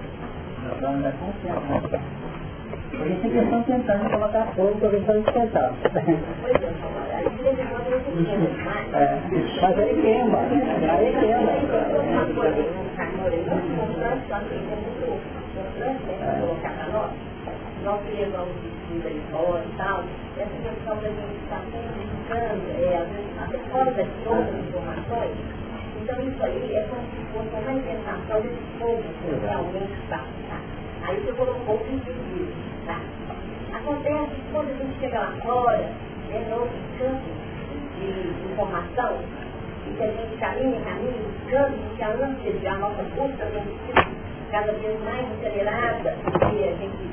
Nós vamos dar confiança. Isso que estão tentando colocar fogo para ver se eles tentar. É, mas aí queima, aí queima. Nós levamos estudo aí fora e tal, essa questão da gente estar sempre buscando, é, até fora das outras informações, então isso aí é como se fosse uma manifestação desse povo que realmente está. Tá? Aí você colocou o sentido tá? Acontece que quando a gente chega lá fora, né, outros campos de informação, e que a gente caminha, caminha, buscando, porque a ânsia a nossa busca tem cada vez mais acelerada, e a gente,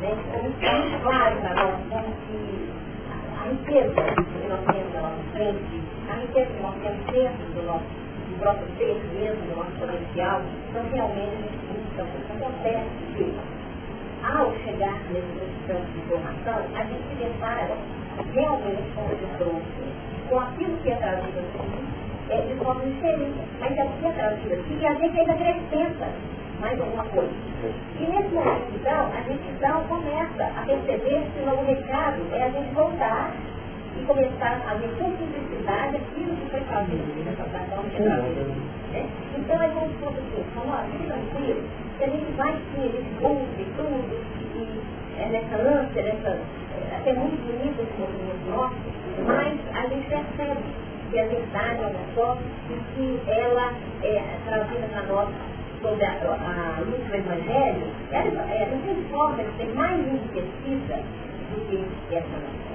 né, como está claro para como que a riqueza que nós temos na nossa frente, a riqueza que nós temos dentro do nosso do próprio ser mesmo, do nosso potencial, então realmente a gente busca, acontece que ao chegar nesse instante de formação, a gente se depara realmente com pessoas, com aquilo que é trazido aqui, é, de forma diferente. Mas aqui é trazido aqui e a gente ainda acrescenta mais alguma coisa. E nesse momento, então, a gente então começa a perceber que o recado é a gente voltar e começar a ver com simplicidade aquilo que foi trazido nessa. Né? Então é como se fosse assim, vamos lá, fique tranquilo, que a gente vai sim, a gente ouve tudo, e é nessa ânsia, nessa, é, até muito bonito esse movimento nosso, mas a gente percebe que a verdade é uma só e que ela é trazida para nós sobre a, a luz do Evangelho, ela, ela tem forma de ser mais enriquecida do que essa,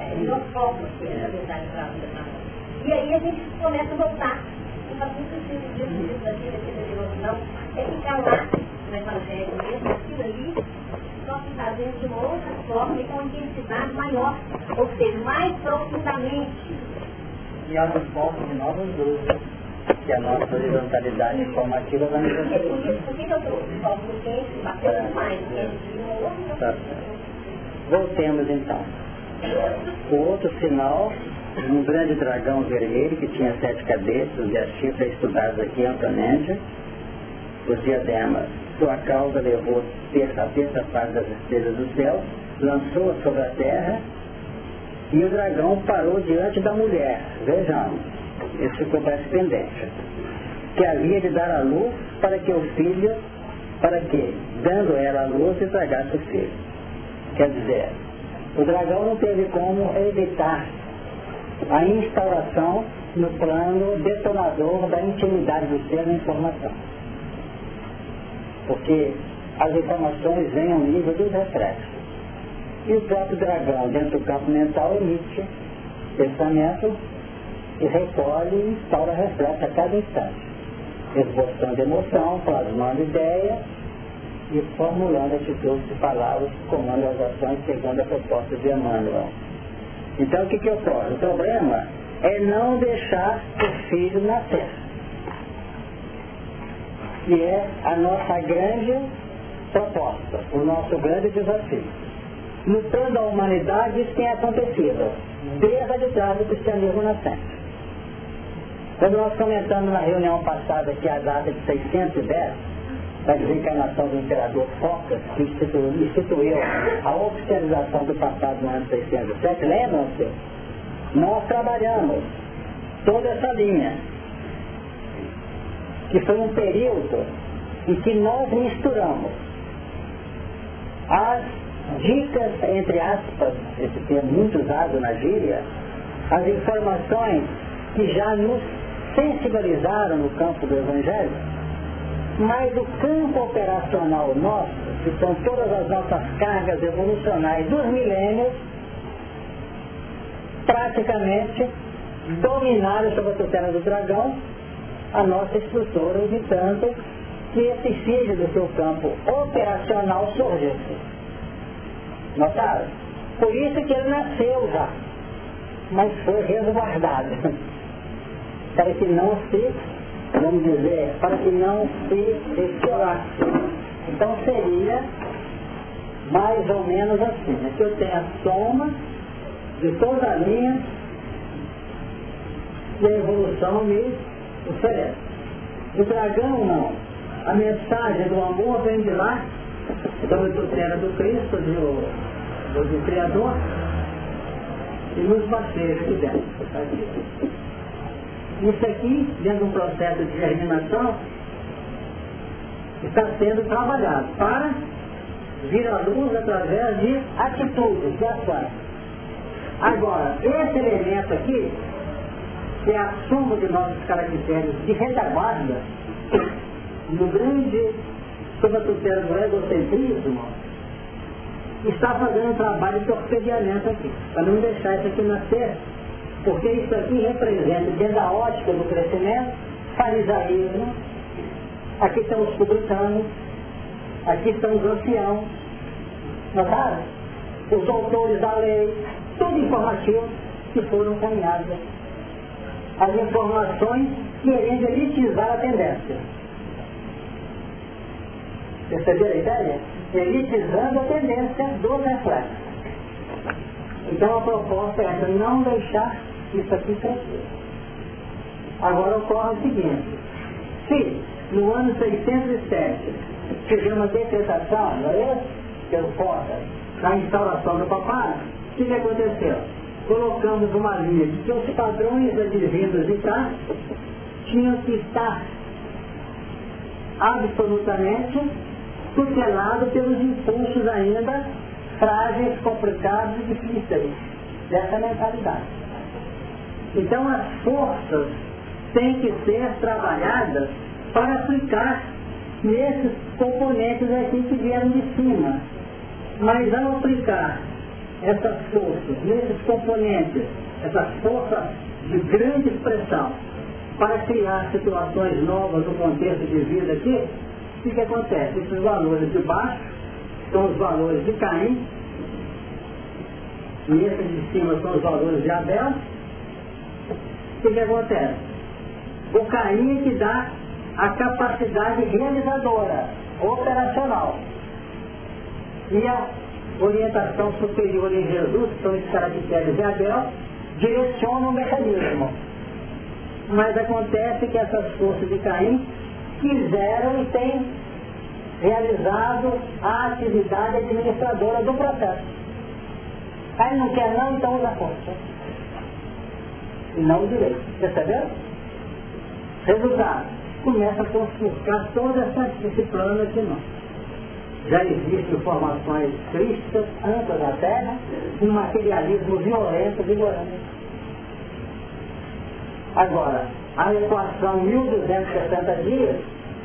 é, não forma que é a verdade trazida para nós. E aí a gente começa a voltar. Não faz muito sentido disso, disso, daquilo, daquilo, não. É ficar lá no Evangelho mesmo, aquilo ali, só que fazendo de uma outra forma e com uma intensidade maior, ou seja, mais profundamente. E abre portas de novas dúvidas que a nossa horizontalidade informativa vai nos É por isso que eu trouxe só porque bateu mais, né? Tá. Voltemos então. O outro sinal, um grande dragão vermelho que tinha sete cabeças e as chifres estudadas aqui em Antonésia, os diademas sua causa levou terça a terça parte das estrelas do céu, lançou-a sobre a terra, e o dragão parou diante da mulher. Vejamos, isso ficou mais pendente. Que havia de dar a luz para que o filho, para que, dando ela a luz, estragasse o filho. Quer dizer, o dragão não teve como evitar a instauração no plano detonador da intimidade do ser na informação porque as informações vêm ao nível dos reflexos. E o próprio dragão, dentro do campo mental, emite pensamento e recolhe e instaura reflexo a cada instante, esboçando emoção, plasmando ideia e formulando atitudes e palavras que comandam as ações segundo a proposta de Emmanuel. Então o que, que ocorre? O problema é não deixar o filho nascer que é a nossa grande proposta, o nosso grande desafio. No plano da humanidade, isso tem acontecido, desde a detrás do cristianismo nascente. Quando nós comentamos na reunião passada que a data de 610, da desencarnação do imperador Focas, que instituiu, instituiu a oficialização do passado no ano 607, lembram-se? Nós trabalhamos toda essa linha que foi um período em que nós misturamos as dicas, entre aspas, esse termo muito usado na gíria, as informações que já nos sensibilizaram no campo do Evangelho, mas o campo operacional nosso, que são todas as nossas cargas evolucionais dos milênios, praticamente dominaram sob a tutela do dragão a nossa estrutura, evitando que esse filho do seu campo operacional surgisse. Notaram? Por isso que ele nasceu já, mas foi resguardado. (laughs) Para que não se, vamos dizer, para que não se explorasse. Então seria mais ou menos assim, né? que eu tenho a soma de toda a linha e a evolução me oferece. O dragão não. A mensagem do amor vem de lá, da tutela do Cristo, do, do, do Criador, e nos baseia aqui dentro. Isso aqui, dentro de um processo de germinação, está sendo trabalhado para vir à luz através de atitudes, de ações. Agora, esse elemento aqui, que é a soma de nossos caracteres de retaguarda, no grande, sob a tutela do egocentrismo, está fazendo um trabalho de torpedeamento aqui, para não deixar isso aqui nascer, porque isso aqui representa, dentro da ótica do crescimento, farisaísmo, aqui estão os publicanos, aqui estão os anciãos, notaram? Os autores da lei, tudo informativo que foram caminhados. As informações querendo elitizar a tendência. Perceberam a ideia? Elitizando a tendência do reflexo. Então a proposta é essa, não deixar isso aqui crescer. Agora ocorre o seguinte, se no ano 607 tiver uma decretação, não é isso? Que eu possa, na instauração do papai, o que, que aconteceu? Colocamos uma linha de que os padrões advindos de cá tinham que estar absolutamente tutelado pelos impulsos ainda frágeis, complicados e difíceis dessa mentalidade. Então as forças têm que ser trabalhadas para aplicar nesses componentes aqui que vieram de cima. Mas ao aplicar essas forças, nesses componentes, essas forças de grande expressão, para criar situações novas no contexto de vida aqui, o que, acontece? Esses valores de baixo são os valores de Caim, e esses de cima são os valores de Abel. O que acontece? O Caim é que dá a capacidade realizadora, operacional. E a orientação superior em Jesus, que são os caracteres de Abel, direciona o mecanismo. Mas acontece que essas forças de Caim quiseram e têm realizado a atividade administradora do processo. Aí não quer não, então usa força. E não o direito. Percebeu? Resultado começa a conspurcar todo essa, plano aqui não. Já existem formações crísticas, amplas da Terra, um materialismo violento, vigorante. Agora, a equação 1260 dias,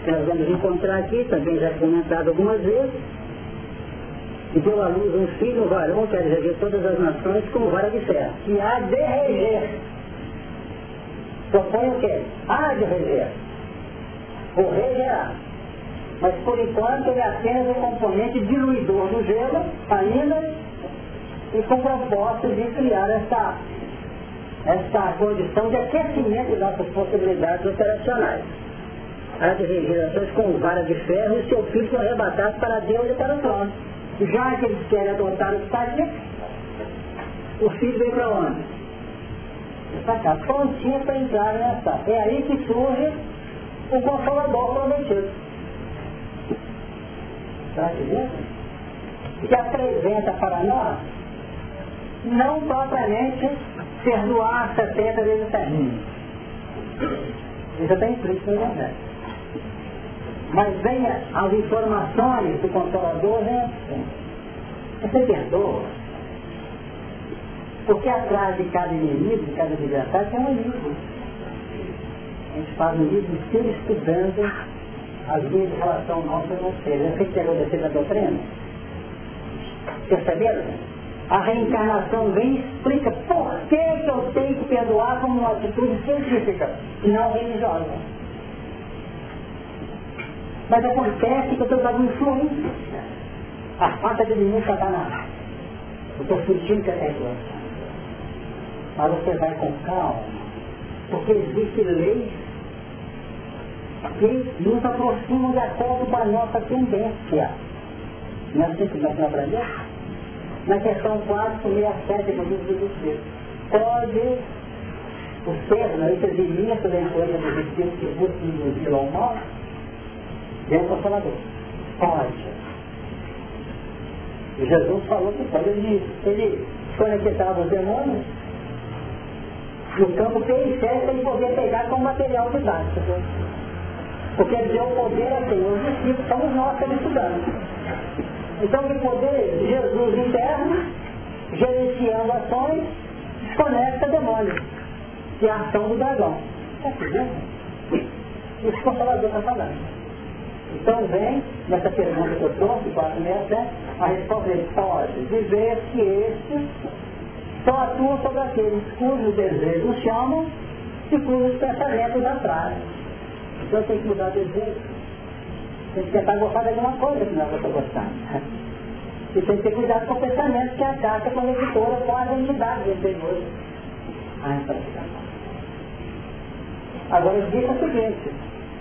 que nós vamos encontrar aqui, também já comentado algumas vezes, e deu à luz um filho, um varão, que reger todas as nações com vara de ferro. E há de reger. Propõe o quê? Há de reger o gerar. Mas por enquanto ele é apenas um componente diluidor do gelo, ainda, e com propósito de criar essa, essa condição de aquecimento das nossas possibilidades operacionais. De regir com vara de ferro e seu filho foi arrebatado para Deus e para o trono. Já que eles querem adotar o aqui, o filho vem para onde? Para cá, prontinho para entrar nessa. É aí que surge o Consolador prometido. Entendendo? Que apresenta para nós não propriamente perdoar 70 vezes 100. Isso está implícito no Evangelho. Mas venha as informações do Consolador, né? Você perdoa. Porque atrás de cada inimigo, de cada adversário, tem um inimigo a gente faz um livro estudando as leis de relação nossa financeira. Você pegou descer da doutrina? Perceberam? A reencarnação vem e explica por que, que eu tenho que perdoar como uma atitude científica, não religiosa. Mas acontece que eu estou dando influência. A falta de mim Satanás. Eu estou sentindo que é Mas você vai com calma. Porque existe leis que nos aproximam de acordo com a nossa tendência. Não é assim que nós vamos aprender? Na questão 4, 67 do livro do Espírito. Pode o ser, né, esse eximento da influência do Espírito que busca induzir ao mal, é um consolador. Pode. Jesus falou que pode. Ele, ele conectava os demônios no campo periférico ele podia pegar como material didático. Porque dizer o poder é quem? Os discípulos somos nós que estudamos. Então o poder Jesus interno, gerenciando ações, desconecta demônios. E a ação do dragão. Está entendendo? Isso que o Consolador está falando. Então vem, nessa pergunta que eu trouxe, 467, a resposta é pode dizer que estes só atuam sobre aqueles cujos desejos chamam e cujos pensamentos atraem. Então tem que mudar de desejo. Tem que tentar gostar de alguma coisa que não é para gostando. E tem que ter cuidado com o pensamento que ataca com a editora com a identidade interior. Ah, então Agora eu digo o seguinte,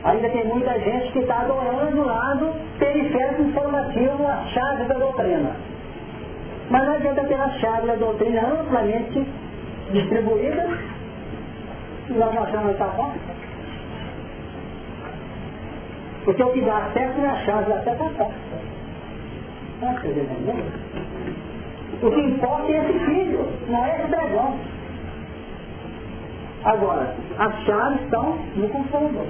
ainda tem muita gente que está adorando o lado periférico informativo, a chave da doutrina. Mas não adianta ter a chave da doutrina amplamente distribuída nós achamos que está. Porque o que dá acesso é a chave da certa o que importa é esse filho, não é esse dragão. Agora, as chaves estão no computador.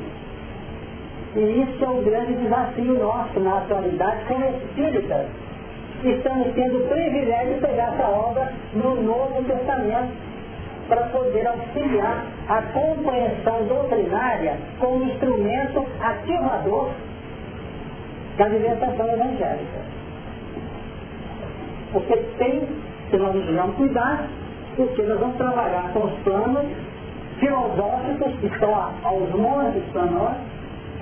E isso é o grande desafio nosso na atualidade como espíritas. Estamos tendo o privilégio de pegar essa obra no Novo Testamento para poder auxiliar a compreensão doutrinária como instrumento ativador da libertação evangélica. Porque tem, se nós não cuidar, porque nós vamos trabalhar com os planos filosóficos que estão aos montes para nós,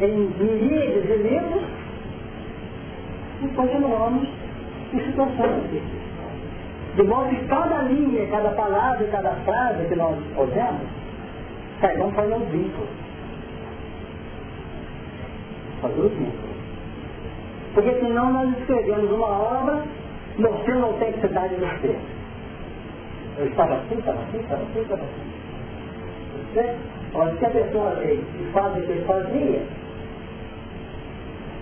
em miríades de livros, e continuamos em situações assim. De modo que cada linha, cada palavra, cada frase que nós olhamos, Cairão faz um vínculo. Faz um vínculo. Porque senão nós escrevemos uma obra mostrando a autenticidade do ser. Eu estava assim, estava assim, estava assim, estava assim. Olha, se a pessoa faz o que fazia,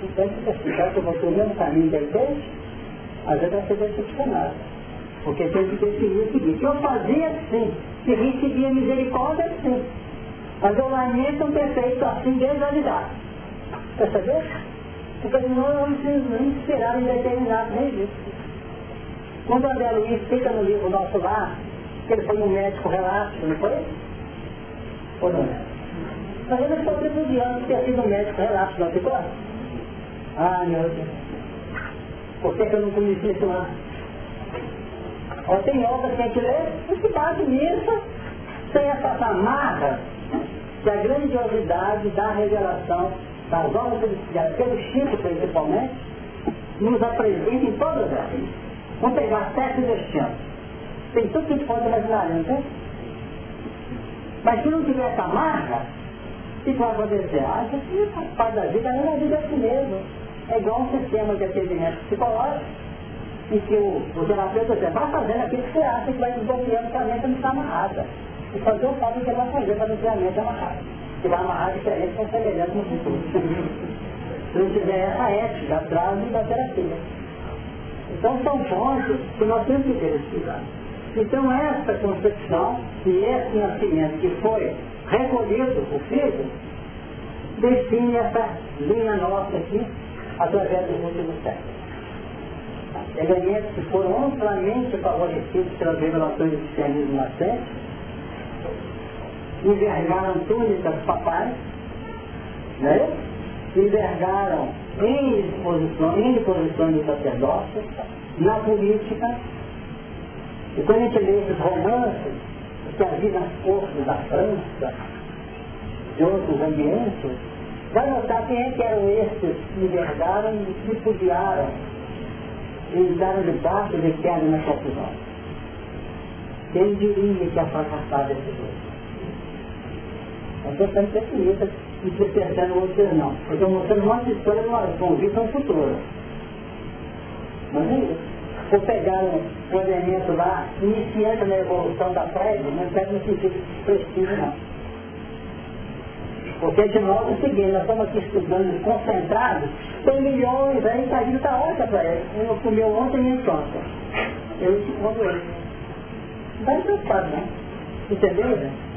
então fica já que eu vou pelo mesmo caminho ele fez, às vezes vai ser decepcionado. Porque tem que definir o seguinte, eu fazia sim, se recebia misericórdia sim. Mas eu lamento ter feito assim desde a idade. Porque não, não esperaram em determinado registro. Quando André Luiz fica no livro Nosso Lar, que ele foi um médico relapso, não foi? Ou não? Mas eu não estou tripudiando ter sido um médico relapso, não ficou? Ah, meu Deus. Por que, que eu não conheci isso lá? Ó, tem obras que a gente lê, e se base nisso, sem essa amarra que a grandiosidade da revelação das obras celestiais, pelo Chico principalmente, nos apresenta em todas elas. Vamos pegar sete destinos. Tem tudo que pode imaginar, não tem? Mas se não tiver essa marca, o que vai acontecer? Ah, isso faz parte da vida, é a vida assim mesmo. É igual um sistema de atendimento psicológico, em que o, o terapeuta diz, vai fazendo aquilo que você acha que vai desbloqueando que a mente não está amarrada. E fazer o fato que ele vai fazer para não a mente amarrada. Que vai amarrar diferente com semelhante no futuro. Se não tiver essa ética atrás da terapia. Então são pontos que nós temos que ter estudado. Então essa concepção e esse nascimento que foi recolhido por filho, define essa linha nossa aqui através dos últimos séculos. Elementos que foram amplamente favorecidos pelas revelações do cristianismo nascente, envergaram túnicas papais, né? envergaram em posições, em de sacerdócio, na política. E quando a gente lê esses romances que havia nas cortes da França, de outros ambientes, Vai notar quem é que eram esses que envergaram e repudiaram e entraram debaixo de queda na confusão. Quem diria que ia fracassar desse jeito? Eu estou sendo pessimista e despertando vocês não. Eu estou mostrando uma história com vista no futuro. Mas é isso. Se pegaram um elemento lá, iniciante na evolução da prévia, não pega no sentido prestígio não. Porque de é o seguinte, nós estamos aqui estudando concentrados, tem milhões aí, a vida está ótima para ele. Ele comeu ontem e entonces. Eu te ele. Não está preocupado, não. Entendeu, gente?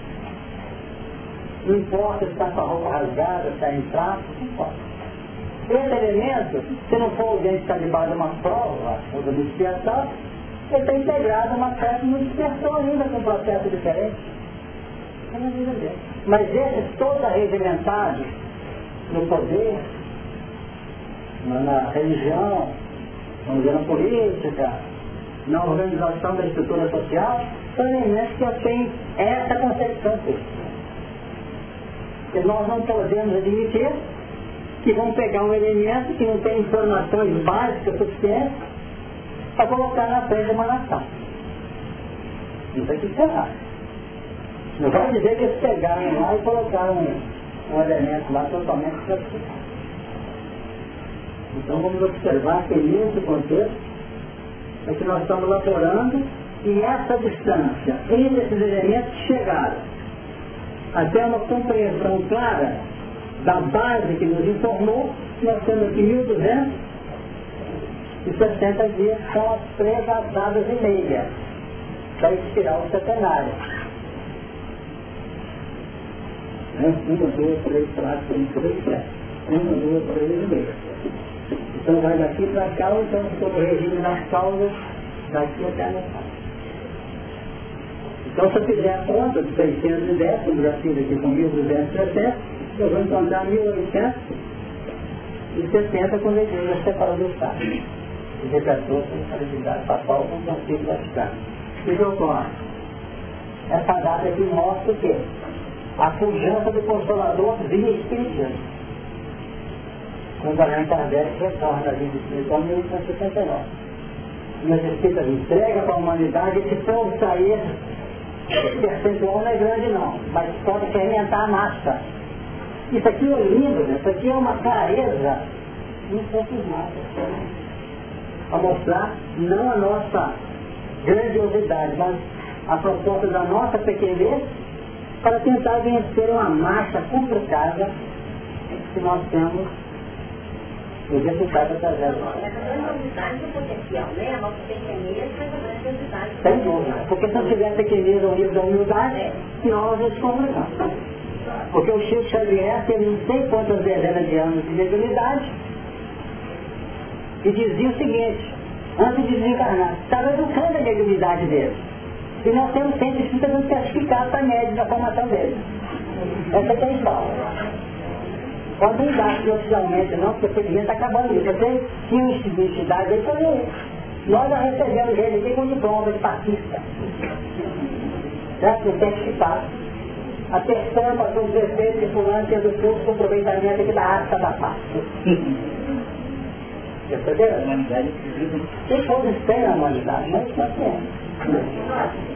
Não importa se está com a roupa rasgada, se está em traço, não importa. Esse elemento, se não for alguém que está debaixo de uma prova ou de uma expiação, ele está integrado a uma certa dispersão ainda com um processo diferente. É na vida dele. Mas esses todos arregimentados no poder, na religião, na política, na organização da estrutura social, são elementos que têm essa concepção que nós não podemos admitir que vão pegar um elemento que não tem informações básicas suficientes para colocar na frente de uma nação. Isso é errado. Não vai dizer que eles pegaram lá e colocaram um, um elemento lá totalmente classificado. Então vamos observar que nesse contexto é que nós estamos elaborando e essa distância entre esses elementos chegaram até uma compreensão clara da base que nos informou, nós temos aqui 1260 dias são as três dadas e meia para expirar o centenário. Né? Uma, duas, três, quatro, cinco, seis, sete. Uma, duas, três e meia. Então vai daqui para cá, então estou corrigindo nas causas daqui até a metade. Então, se eu fizer a conta de 610, como já fiz aqui com 1260, eu vou encontrar 1870 quando a igreja separou do Estado. E decretou a centralidade papal com o Concílio Vaticano. O que ocorre? Essa data aqui mostra o quê? A pujança do Consolador via Espiritismo. Quando Allan Kardec retorna da vida espiritual em 1879. E os Espíritas entrega para a humanidade esse povo sair percentual não é grande não, mas pode fermentar a massa. Isso aqui é lindo, né? isso aqui é uma clareza inconfirmada. Para mostrar não a nossa grandiosidade, mas a proposta da nossa pequenez para tentar vencer uma marcha complicada que nós temos os resultados através potencial, né? A nossa. Sem dúvida. Porque se não tiver pequenez ao nível da humildade, nós nos comunicamos. Porque o Chico Xavier teve não sei quantas dezenas de anos de mediunidade e dizia o seguinte, antes de desencarnar, estava educando a mediunidade dele. E nós temos sempre espíritas certificados para médios da formação dele. Essa é a história. Quando não dá oficialmente não, porque o procedimento está acabando isso. Você tinha identidade aí fazer Nós já recebemos ele aqui com diploma de partista. Certo? Certificado. Atestando para os defeitos de fulano tendo curso de aproveitamento aqui da arte da parte. Perceberam? Quem todos têm a humanidade, mas nós temos.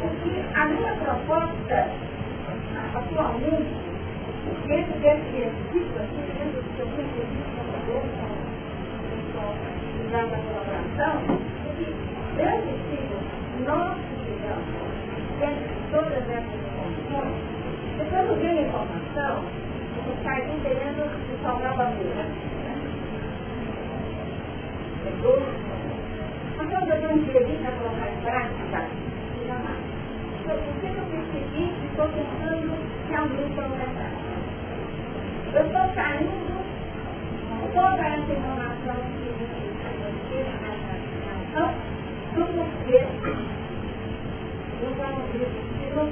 porque a minha proposta, atualmente, dentro desse exercício, aqui, dentro do que eu fui da colaboração, que é possível nós precisamos, dentro de todas essas condições, e quando vem a informação, você sai entendendo de salvar a bandeira. Mas quando eu não entrevista a colocar em prática, jamais. Eu percebi, estou que luta não é prática. Eu estou saindo toda essa informação que então, do porquê vamos ver se não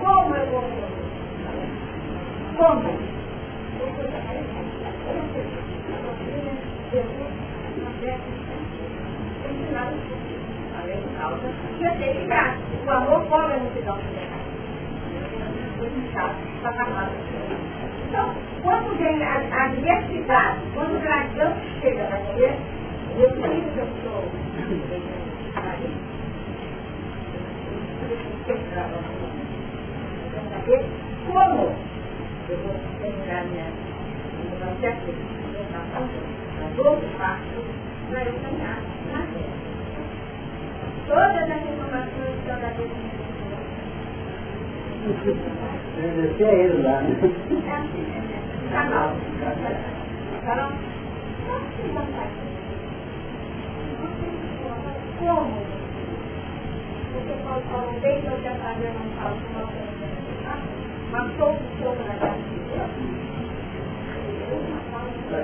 como eu vou Como? Ia ter que. O amor pode a multidão então, quando vem a, a diversidade, quando o dragão chega na mulher, eu preciso que eu sou como eu vou terminar minha, meu processo de alimentação, a 12 passos, para eu terra. Todas as informações que eu dei Agradecer a ele lá, né? Como? Você pode falar que eu já fazia não falo com uma mas todo pouco na casa de Deus.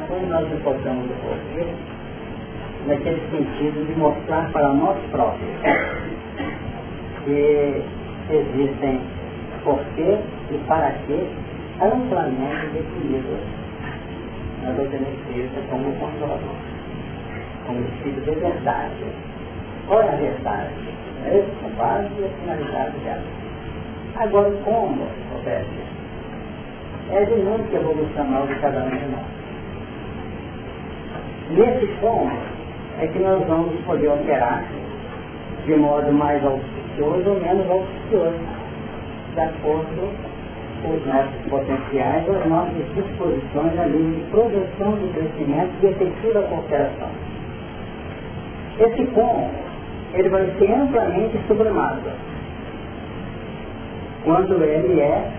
Como nós importamos o porquê, naquele sentido de mostrar para nós próprios que existem porquê e para quê amplamente definidos na doutrina espírita como consolador, como espírito de verdade. Olha a verdade, é esse a base e a finalidade dela. Agora, como, Roberto? É a dinâmica evolucional de cada um de nós. Nesse como é que nós vamos poder operar de modo mais auspicioso ou menos auspicioso de acordo com os nossos potenciais as nossas disposições ali de produção de crescimento e efetiva cooperação. Esse ponto, ele vai ser amplamente sublimado quando ele é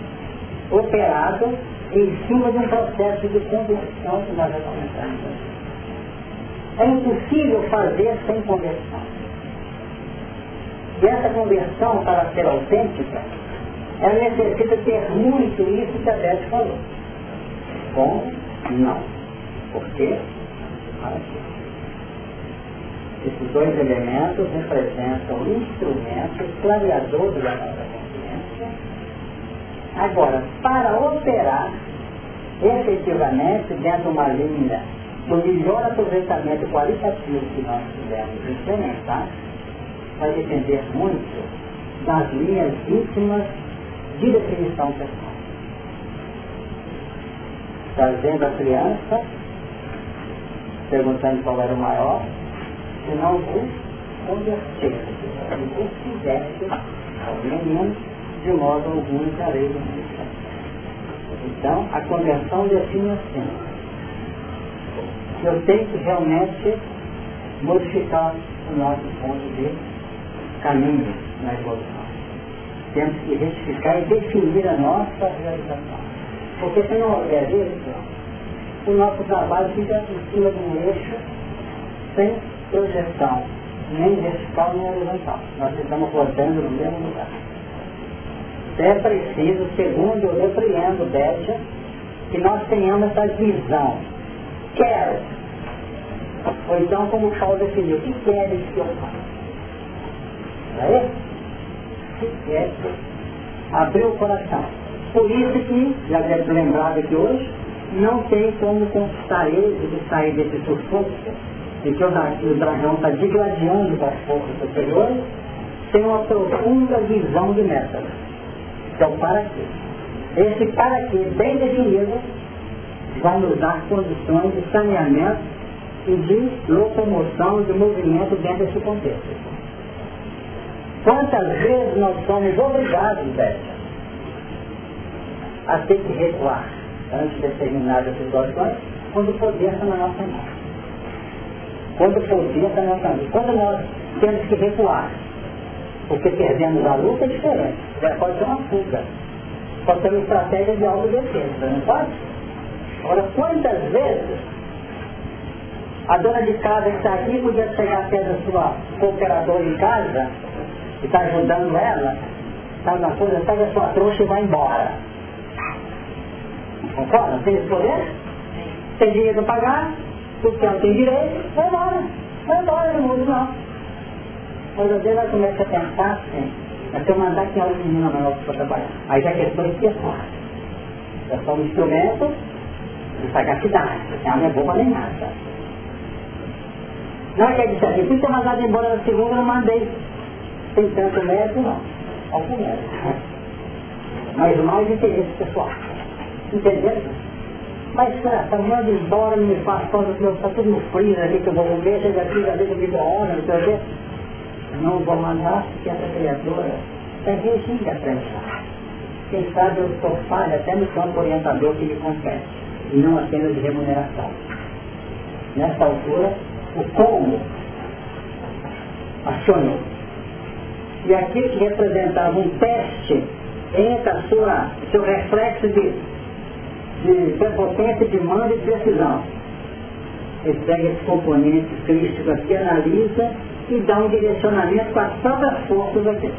operado em cima de um processo de conversão que nós já comentamos. É impossível fazer sem conversão. E essa conversão, para ser autêntica, ela necessita ter muito isso que a Beth falou. Como? Não. Por quê? Esses dois elementos representam o instrumento clareador da nossa consciência. Agora, para operar efetivamente dentro de uma linha do melhor aproveitamento qualitativo que nós pudermos implementar, vai depender muito das linhas íntimas de definição pessoal. Trazendo a criança, perguntando qual era o maior, se não o converter, o fizesse ao menino, de modo algum encarei Então, a conversão define assim. Eu tenho que realmente modificar o nosso ponto de caminho na evolução temos que retificar e definir a nossa realização. Porque se não houver isso, o nosso trabalho fica em cima de um eixo sem projeção, nem vertical nem horizontal. Nós estamos rodando no mesmo lugar. É preciso, segundo eu repreendo, Bétia, que nós tenhamos essa visão. Quero. Ou então, como o Paulo definiu, o que queres que eu faça? Não é isso? é abrir o coração. Por isso que, já deve ter lembrado aqui hoje, não tem como conquistar ele de sair desse sufoco, de que o dragão está digladiando com as forças superiores, sem uma profunda visão de meta. Que é o para quê. Esse para quê bem definido vai nos dar condições de saneamento e de locomoção, de movimento dentro desse contexto. Quantas vezes nós somos obrigados, Beth, a ter que recuar antes de determinadas situações, quando o poder está na nossa mão. Quando o poder está na nossa mão. Quando nós temos que recuar, porque perdemos a luta é diferente. Já pode ser uma fuga. Pode ser uma estratégia de autodefesa, não pode? Agora, quantas vezes a dona de casa que está aqui podia chegar até da sua cooperadora em casa que está ajudando ela, sabe uma coisa, pega a sua trouxa e vai embora. Concorda? Tem esse poder? Tem dinheiro para pagar, o céu tem direito, vai embora. Vai embora, não muda não. Mas às vezes ela começa a pensar assim, mas se eu mandar que uma menina maior para trabalhar, aí já questão de pessoal. É só um instrumento de sagacidade, ela não é boba nem nada. Não é que ele disse assim, fui ter mandado embora na segunda, eu mandei. Tem tanto mérito, não. Algum mérito. Mas mais interesse pessoal. Entendeu? Mas, cara, tá mandando embora, me faz coisa que está tudo no freezer ali, que eu vou comer, chega aqui, já deixa de hora, não sei o. Não vou mandar, porque essa criatura é regida para entrar. Quem sabe eu sou falha até no campo orientador que me compete, e não apenas de remuneração. Nessa altura, o como acionou. E aquilo que representava um teste entre a sua, seu reflexo de, de prepotência, de mando e de decisão. Ele pega esse componente crístico aqui, analisa e dá um direcionamento com as próprias forças aqui.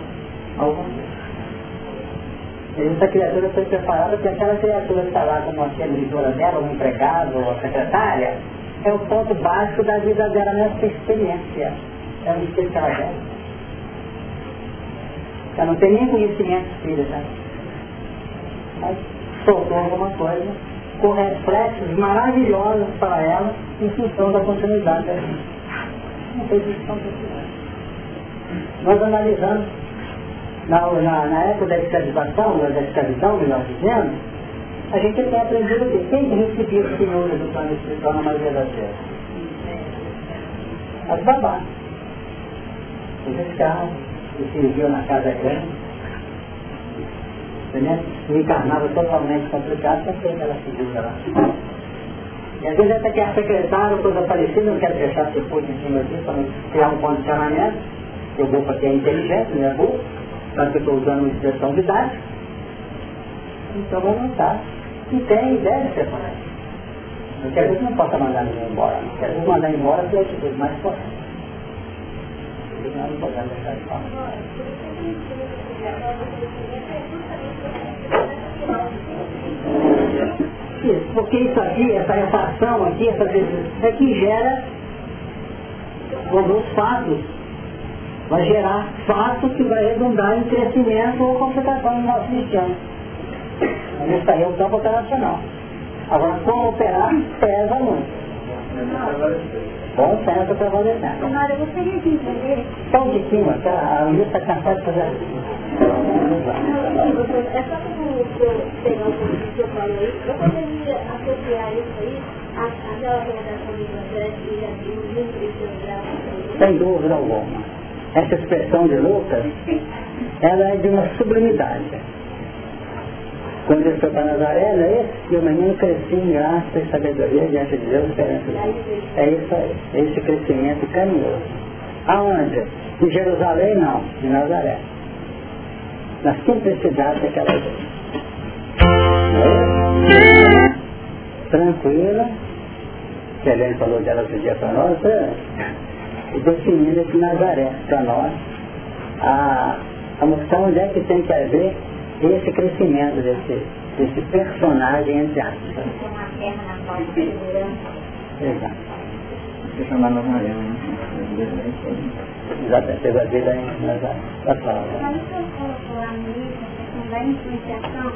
Essa criatura foi preparada porque aquela criatura que está lá como a servidora dela, o empregado, ou a secretária, é o ponto básico da vida dela nessa experiência. É um ela dela. Ela não tem nem conhecimento espírita. Mas soltou alguma coisa com reflexos maravilhosos para ela em função da continuidade da vida. Não Nós analisamos na, na, na época da escravização, da escravidão, melhor dizendo, a gente tem aprendido que quem recebia os senhores do plano espiritual na maioria das vezes? As babás. Os escravos, que serviam na casa grande. Entendeu? E encarnava totalmente complicado, porque aquela figura lá. E às vezes até que a secretária, coisa parecida, não quero deixar ser puto em cima disso, para não criar um condicionamento. Eu vou para é inteligente, não é burro, para que estou usando uma expressão didática. Então vou anotar e tem e deve ser mais. Porque às vezes não possa mandar ninguém embora, não. Às vezes mandar embora é atitude mais não deixar de falar. Isso, porque isso aqui, essa refação aqui, essa é que gera alguns fatos. Vai gerar fatos que vai redundar em crescimento ou complicação no nosso destino. Isso aí é o campo operacional. Agora, como operar, pesa muito. Bom senso prevalecendo. Agora, eu gostaria de entender... Só um pouquinho, a Luísa está cansada de fazer é só para eu pegar um pouco do que eu falei aí, eu poderia associar isso aí àquela recomendação de André que já viu o livro Sem dúvida alguma. Essa expressão de Lucas, ela é de uma sublimidade. Quando ele foi para Nazaré, é isso? E o menino crescia em graça e sabedoria diante de Deus perante Deus. É isso aí, esse crescimento carinhoso. Aonde? Em Jerusalém não, em Nazaré. Na simplicidade daquela vez. É? Tranquila, que a Helene falou dela outro dia para nós, é, definindo esse Nazaré para nós. A, a moção onde é que tem que haver esse crescimento desse, desse personagem entre aspas. Exato. Deixa eu chamar Nazaré, né? Exato, pegou a vida em Nazaré. Pode falar. Mas se eu nisso, a questão da influenciação,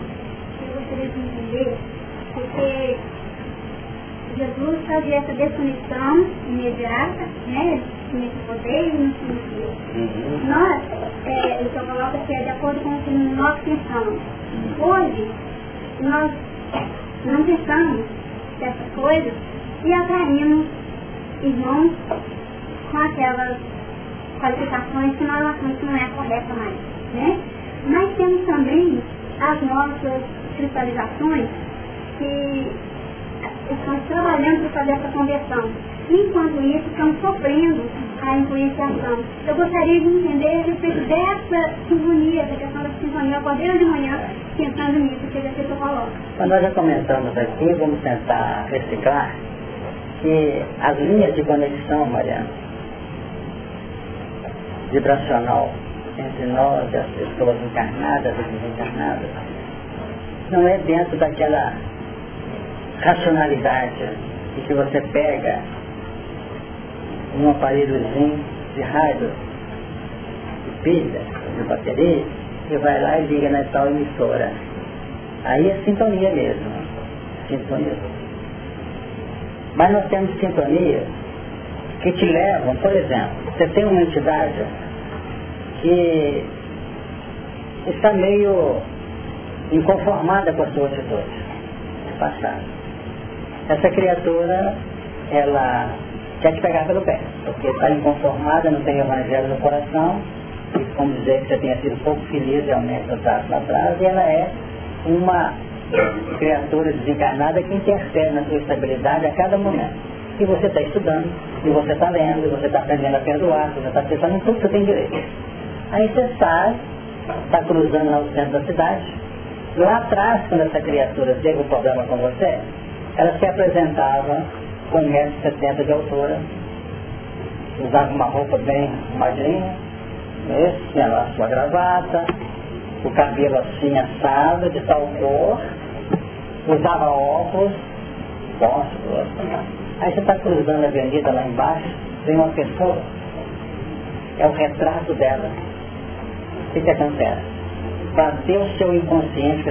eu gostaria de entender, porque Jesus fazia essa definição imediata, né? Nesse poder e no sentido. Uhum. Nós, é, eu só coloco que é de acordo com o que nós pensamos. Hoje, nós não pensamos dessas coisas e atraímos irmãos com aquelas qualificações que nós achamos que não é correta mais. Né? Mas temos também as nossas cristalizações que estamos trabalhando para fazer essa conversão. Enquanto isso, estamos sofrendo a influenciação. Eu gostaria de entender a respeito dessa sinfonia, da questão da sinfonia. Eu acordei de manhã pensando nisso, que que eu coloco. Quando nós já comentamos aqui, vamos tentar reciclar que as linhas de conexão, Mariana, vibracional entre nós e as pessoas encarnadas e desencarnadas, não é dentro daquela racionalidade e que você pega um aparelhozinho de rádio, de pilha, de bateria, e vai lá e liga na tal emissora. Aí é sintonia mesmo. Sintonia. Mas nós temos sintonia que te levam, por exemplo, você tem uma entidade que está meio inconformada com a sua atitude passado. Essa criatura, ela quer te pegar pelo pé, porque está inconformada, não tem evangelho no coração, e como dizer que você tenha sido pouco feliz realmente no traço lá atrás, e ela é uma criatura desencarnada que interfere na sua estabilidade a cada momento. E você está estudando, e você está lendo, e você está aprendendo a perdoar, você está pensando em tudo que você tem direito. Aí você sai, está cruzando lá o centro da cidade, Lá atrás, quando essa criatura teve um problema com você, ela se apresentava com 1,70m de altura, usava uma roupa bem magrinha, né? tinha lá sua gravata, o cabelo assim assado, de tal cor, usava óculos, óculos. Aí você está cruzando a avenida lá embaixo, tem uma pessoa, é o retrato dela. O que, que acontece? bateu o seu inconsciente,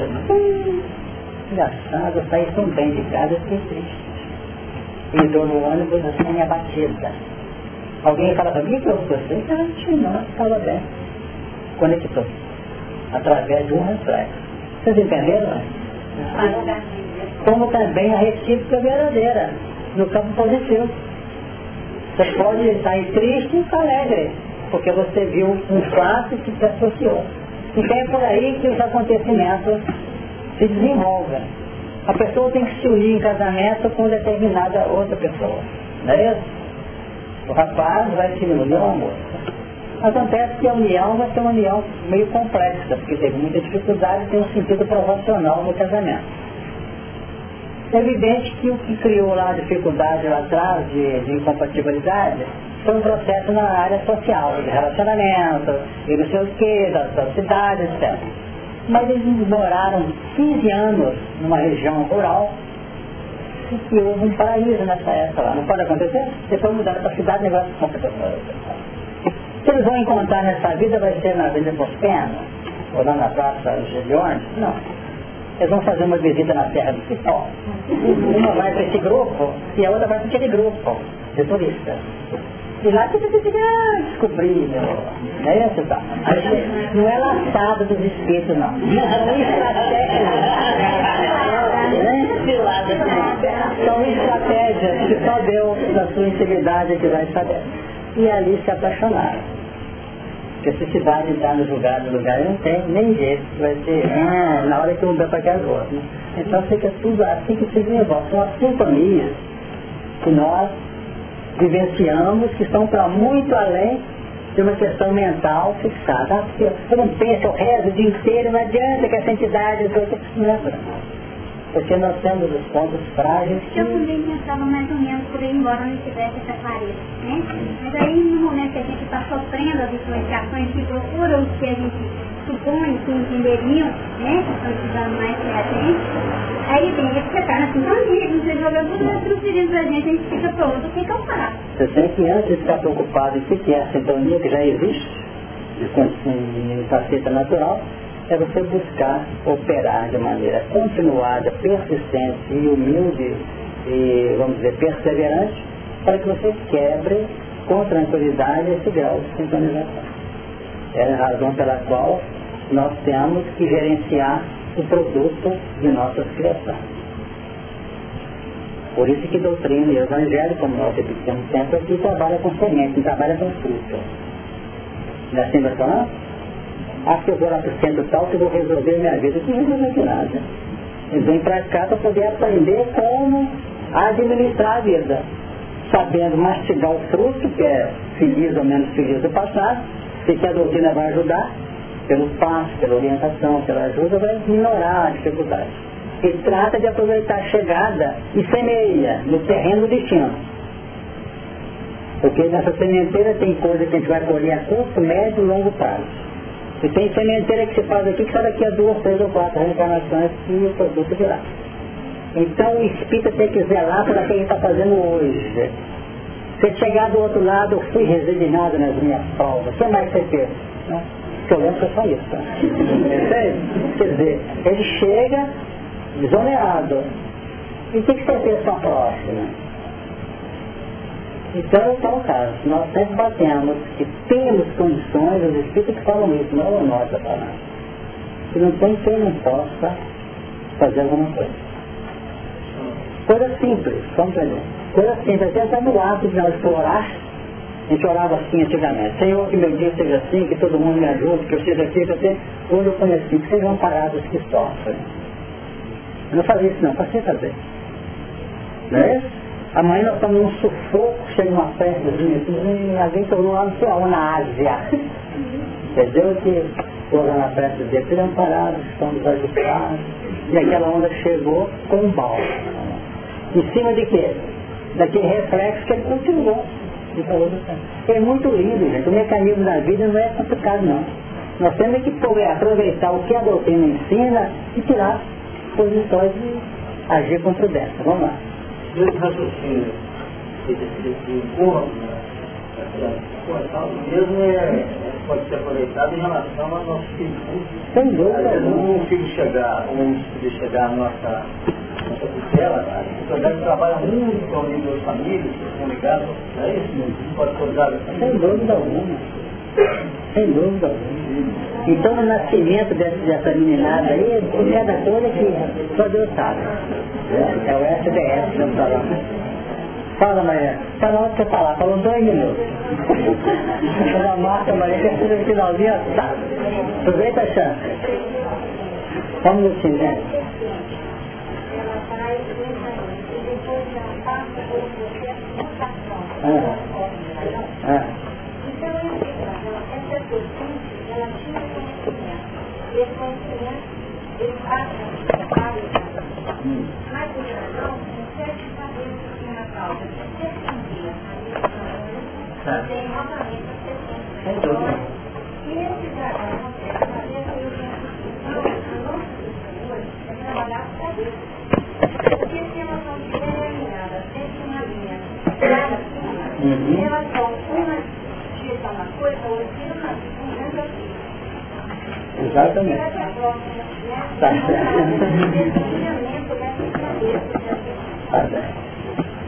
engraçado, eu saí tão bem de casa, fiquei triste. Entrou no ônibus assim, abatida. Alguém fala para mim que eu gostei, ah, não, estava bem. Conectou. Através de um reflexo. Vocês entenderam? Como também a recíproca verdadeira, no campo positivo. Você pode sair triste e alegre, porque você viu um fato que se associou. Então é por aí que os acontecimentos se desenvolvem. A pessoa tem que se unir em casamento com determinada outra pessoa. Não é isso? O rapaz vai se unir ao moça. Acontece que a união vai ser uma união meio complexa, porque teve muita dificuldade e tem um sentido provacional no casamento. É evidente que o que criou lá a dificuldade lá atrás de, de incompatibilidade foi um processo na área social, de relacionamento, e não sei o que, da, da cidade, etc. Mas eles moraram 15 anos numa região rural e que houve um paraíso nessa época lá. Não pode acontecer? Depois mudaram para a cidade, negócio. Se eles vão encontrar nessa vida, vai ser na Avenida Pospena, ou lá na Praça Gileone? Não. Eles vão fazer uma visita na Terra do Cipó. Uma vai para esse grupo e a outra vai para aquele grupo de turistas. E lá que você fica ah, descobrir, não é isso, tá? Não é laçado dos espíritos, não. São estratégias que só Deus, na sua intimidade, que vai saber. E ali se apaixonaram. Porque se cidade está no lugar do lugar, não tem nem jeito, vai ser ah, na hora que um dá para aquelas outras. Né? Então fica tudo assim que se desenvolve. São as sintonias que nós vivenciamos que estão para muito além de uma questão mental fixada. Ah, porque você não pensa, eu rezo o dia inteiro, não adianta que essa entidade... Não é porque nós temos os pontos frágeis que... Eu também pensava mais ou menos por aí, embora não tivesse essa clareza, né? Mas aí no momento que a gente está sofrendo as influenciações que procuram o que a gente supõe que entenderiam, né? Estudando mais que a gente, aí tem que ficar na sintonia, não sei jogar tudo transferindo pra gente, a gente fica pronto, o que eu faço? Você tem que antes de ficar preocupado em que é a sintonia que já existe, de faceta natural, é você buscar operar de maneira continuada, persistente e humilde e, vamos dizer, perseverante, para que você quebre com tranquilidade esse grau de sintonização. É a razão pela qual nós temos que gerenciar o produto de nossas criações. Por isso que doutrina e evangelho, como nós repetimos sempre aqui, trabalha com semente, trabalha com fruto. Não é assim, vai falar? acho que eu vou lá para o centro tal que vou resolver minha vida. Não resolve nada. Eles vêm para cá para poder aprender como administrar a vida. Sabendo mastigar o fruto, que é feliz ou menos feliz do passado, e que a doutrina vai ajudar, pelo passo, pela orientação, pela ajuda, vai minorar a dificuldade. E trata de aproveitar a chegada e semeia no terreno do destino. Porque nessa sementeira tem coisa que a gente vai colher a curto, médio e longo prazo. E tem sementeira que se faz aqui que só daqui a duas, três ou quatro reencarnações que o produto virá. Então o espírito tem que zelar para quem está fazendo hoje. Se chegar do outro lado, eu fui resignado nas minhas provas. O que mais você fez? Né? Eu lembro que é só isso. Tá? Quer dizer, ele chega desonerado. E o que, que você fez com a próxima? Então, é o caso. Nós sempre batemos que temos condições, os espíritos que falam isso, não é nós a falar. Que não tem quem não possa fazer alguma coisa. Coisa simples, compreender. Coisa simples, até está no ato de nós orar. A gente orava assim antigamente. Senhor, que meu dia seja assim, que todo mundo me ajude, que eu seja aqui, que. Hoje eu conheci, que sejam parados que sofrem. Eu não fazia isso não, passei a fazer. Não é isso? Amanhã nós estamos num sufoco, chega uma festa, e alguém tornou lá no céu, na Ásia. Entendeu? Que foram na festa dele, sejam parados, estão desajustados. E aquela onda chegou com um balde. Em cima de quê? Daquele reflexo que ele continuou. É muito lindo, gente. O mecanismo da vida não é complicado, não. Nós temos que aproveitar o que a doutrina ensina e tirar posições de agir com prudência. Vamos lá. Esse raciocínio mesmo é, pode ser aproveitado em relação ao nosso filho. Sem dúvida. Filho chegar, chegar à nossa nossa tutela, o deve trabalha muito com nível das famílias, que estão ligados, é isso? Pode acordar assim? Sem dúvida alguma. Sem dúvida alguma. Então o nascimento dessa, dessa meninada aí é cada coisa que só Deus sabe. É, é o SDS que estamos falando. Fala, Maria. Tá na hora de você falar. Falou dois minutos. Uma marca, Maria, que é no finalzinho, tá. Aproveita a chance. Só um minutinho, né? Ah. Ah. esse conhecimento, ele faz mas o cidadão consegue saber o que é a causa. Se a tem novamente a questão E esse a é trabalhar com a cabeça. Porque se ela não estiver alinhada, sempre uma linha clara, relação a uma dieta coisa, ou outra, uma grande aqui. Exatamente. Tá certo.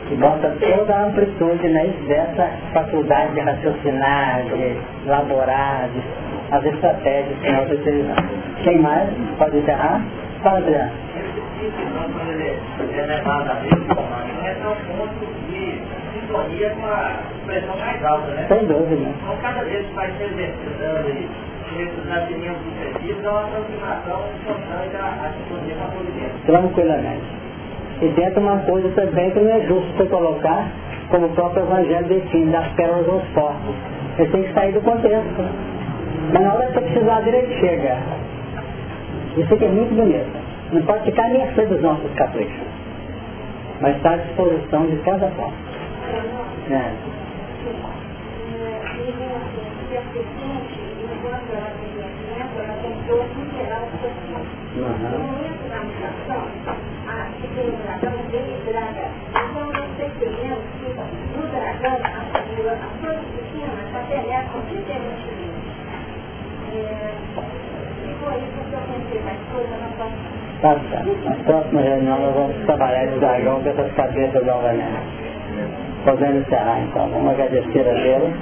E bota toda a amplitude né, dessa faculdade de raciocinar, de elaborar, de fazer estratégias que nós utilizamos. Quem mais? Pode encerrar? Fala, Adriano. Ele é levado a Deus, não é tão ponto sintonia com a pressão mais alta, né? Sem dúvida. Então cada vez que vai se exercitando isso, esses nascimentos sucessivos é uma aproximação constante à sintonia com a providência. Tranquilamente. E dentro uma coisa também que não é justo você colocar, como o próprio Evangelho define, das pérolas aos porcos. Ele tem que sair do contexto. Mas na hora que você precisar ele chega. Isso aqui é muito bonito. Não pode ficar à mercê dos nossos caprichos. Mas está à disposição de cada forma. É. Tá certo. Na próxima reunião nós vamos trabalhar esse dragão com essas cabeças novamente. Podemos encerrar então. Vamos agradecer a Deus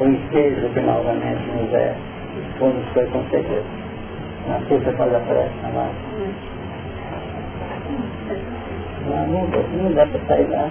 o ensejo que novamente nos é, nos foi concedido. Na força faz a prece, amado. Não, não, não dá para sair lá.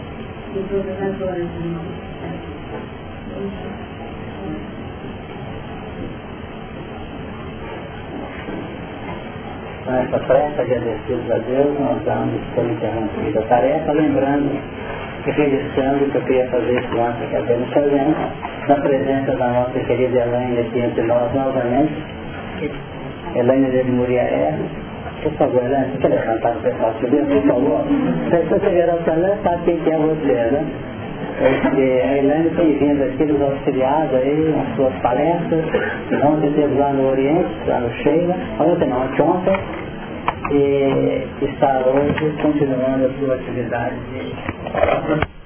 de todas as horas nós. Com essa pressa, agradecidos a Deus, nós damos por interrompida a tarefa, lembrando e registrando que eu queria fazer isso antes que acabamos fazendo, na presença da nossa querida Elaine aqui entre nós novamente. Elaine de Muriaé. Por favor, você quer levantar o pessoal subindo, por favor? Se você virar o celular, sabe quem é você, né? Porque a Elaine tem vindo aqui nos auxiliados aí, nas suas palestras, ontem teve lá no Oriente, lá no Sheila, ontem não, ontem, e está hoje continuando a sua atividade de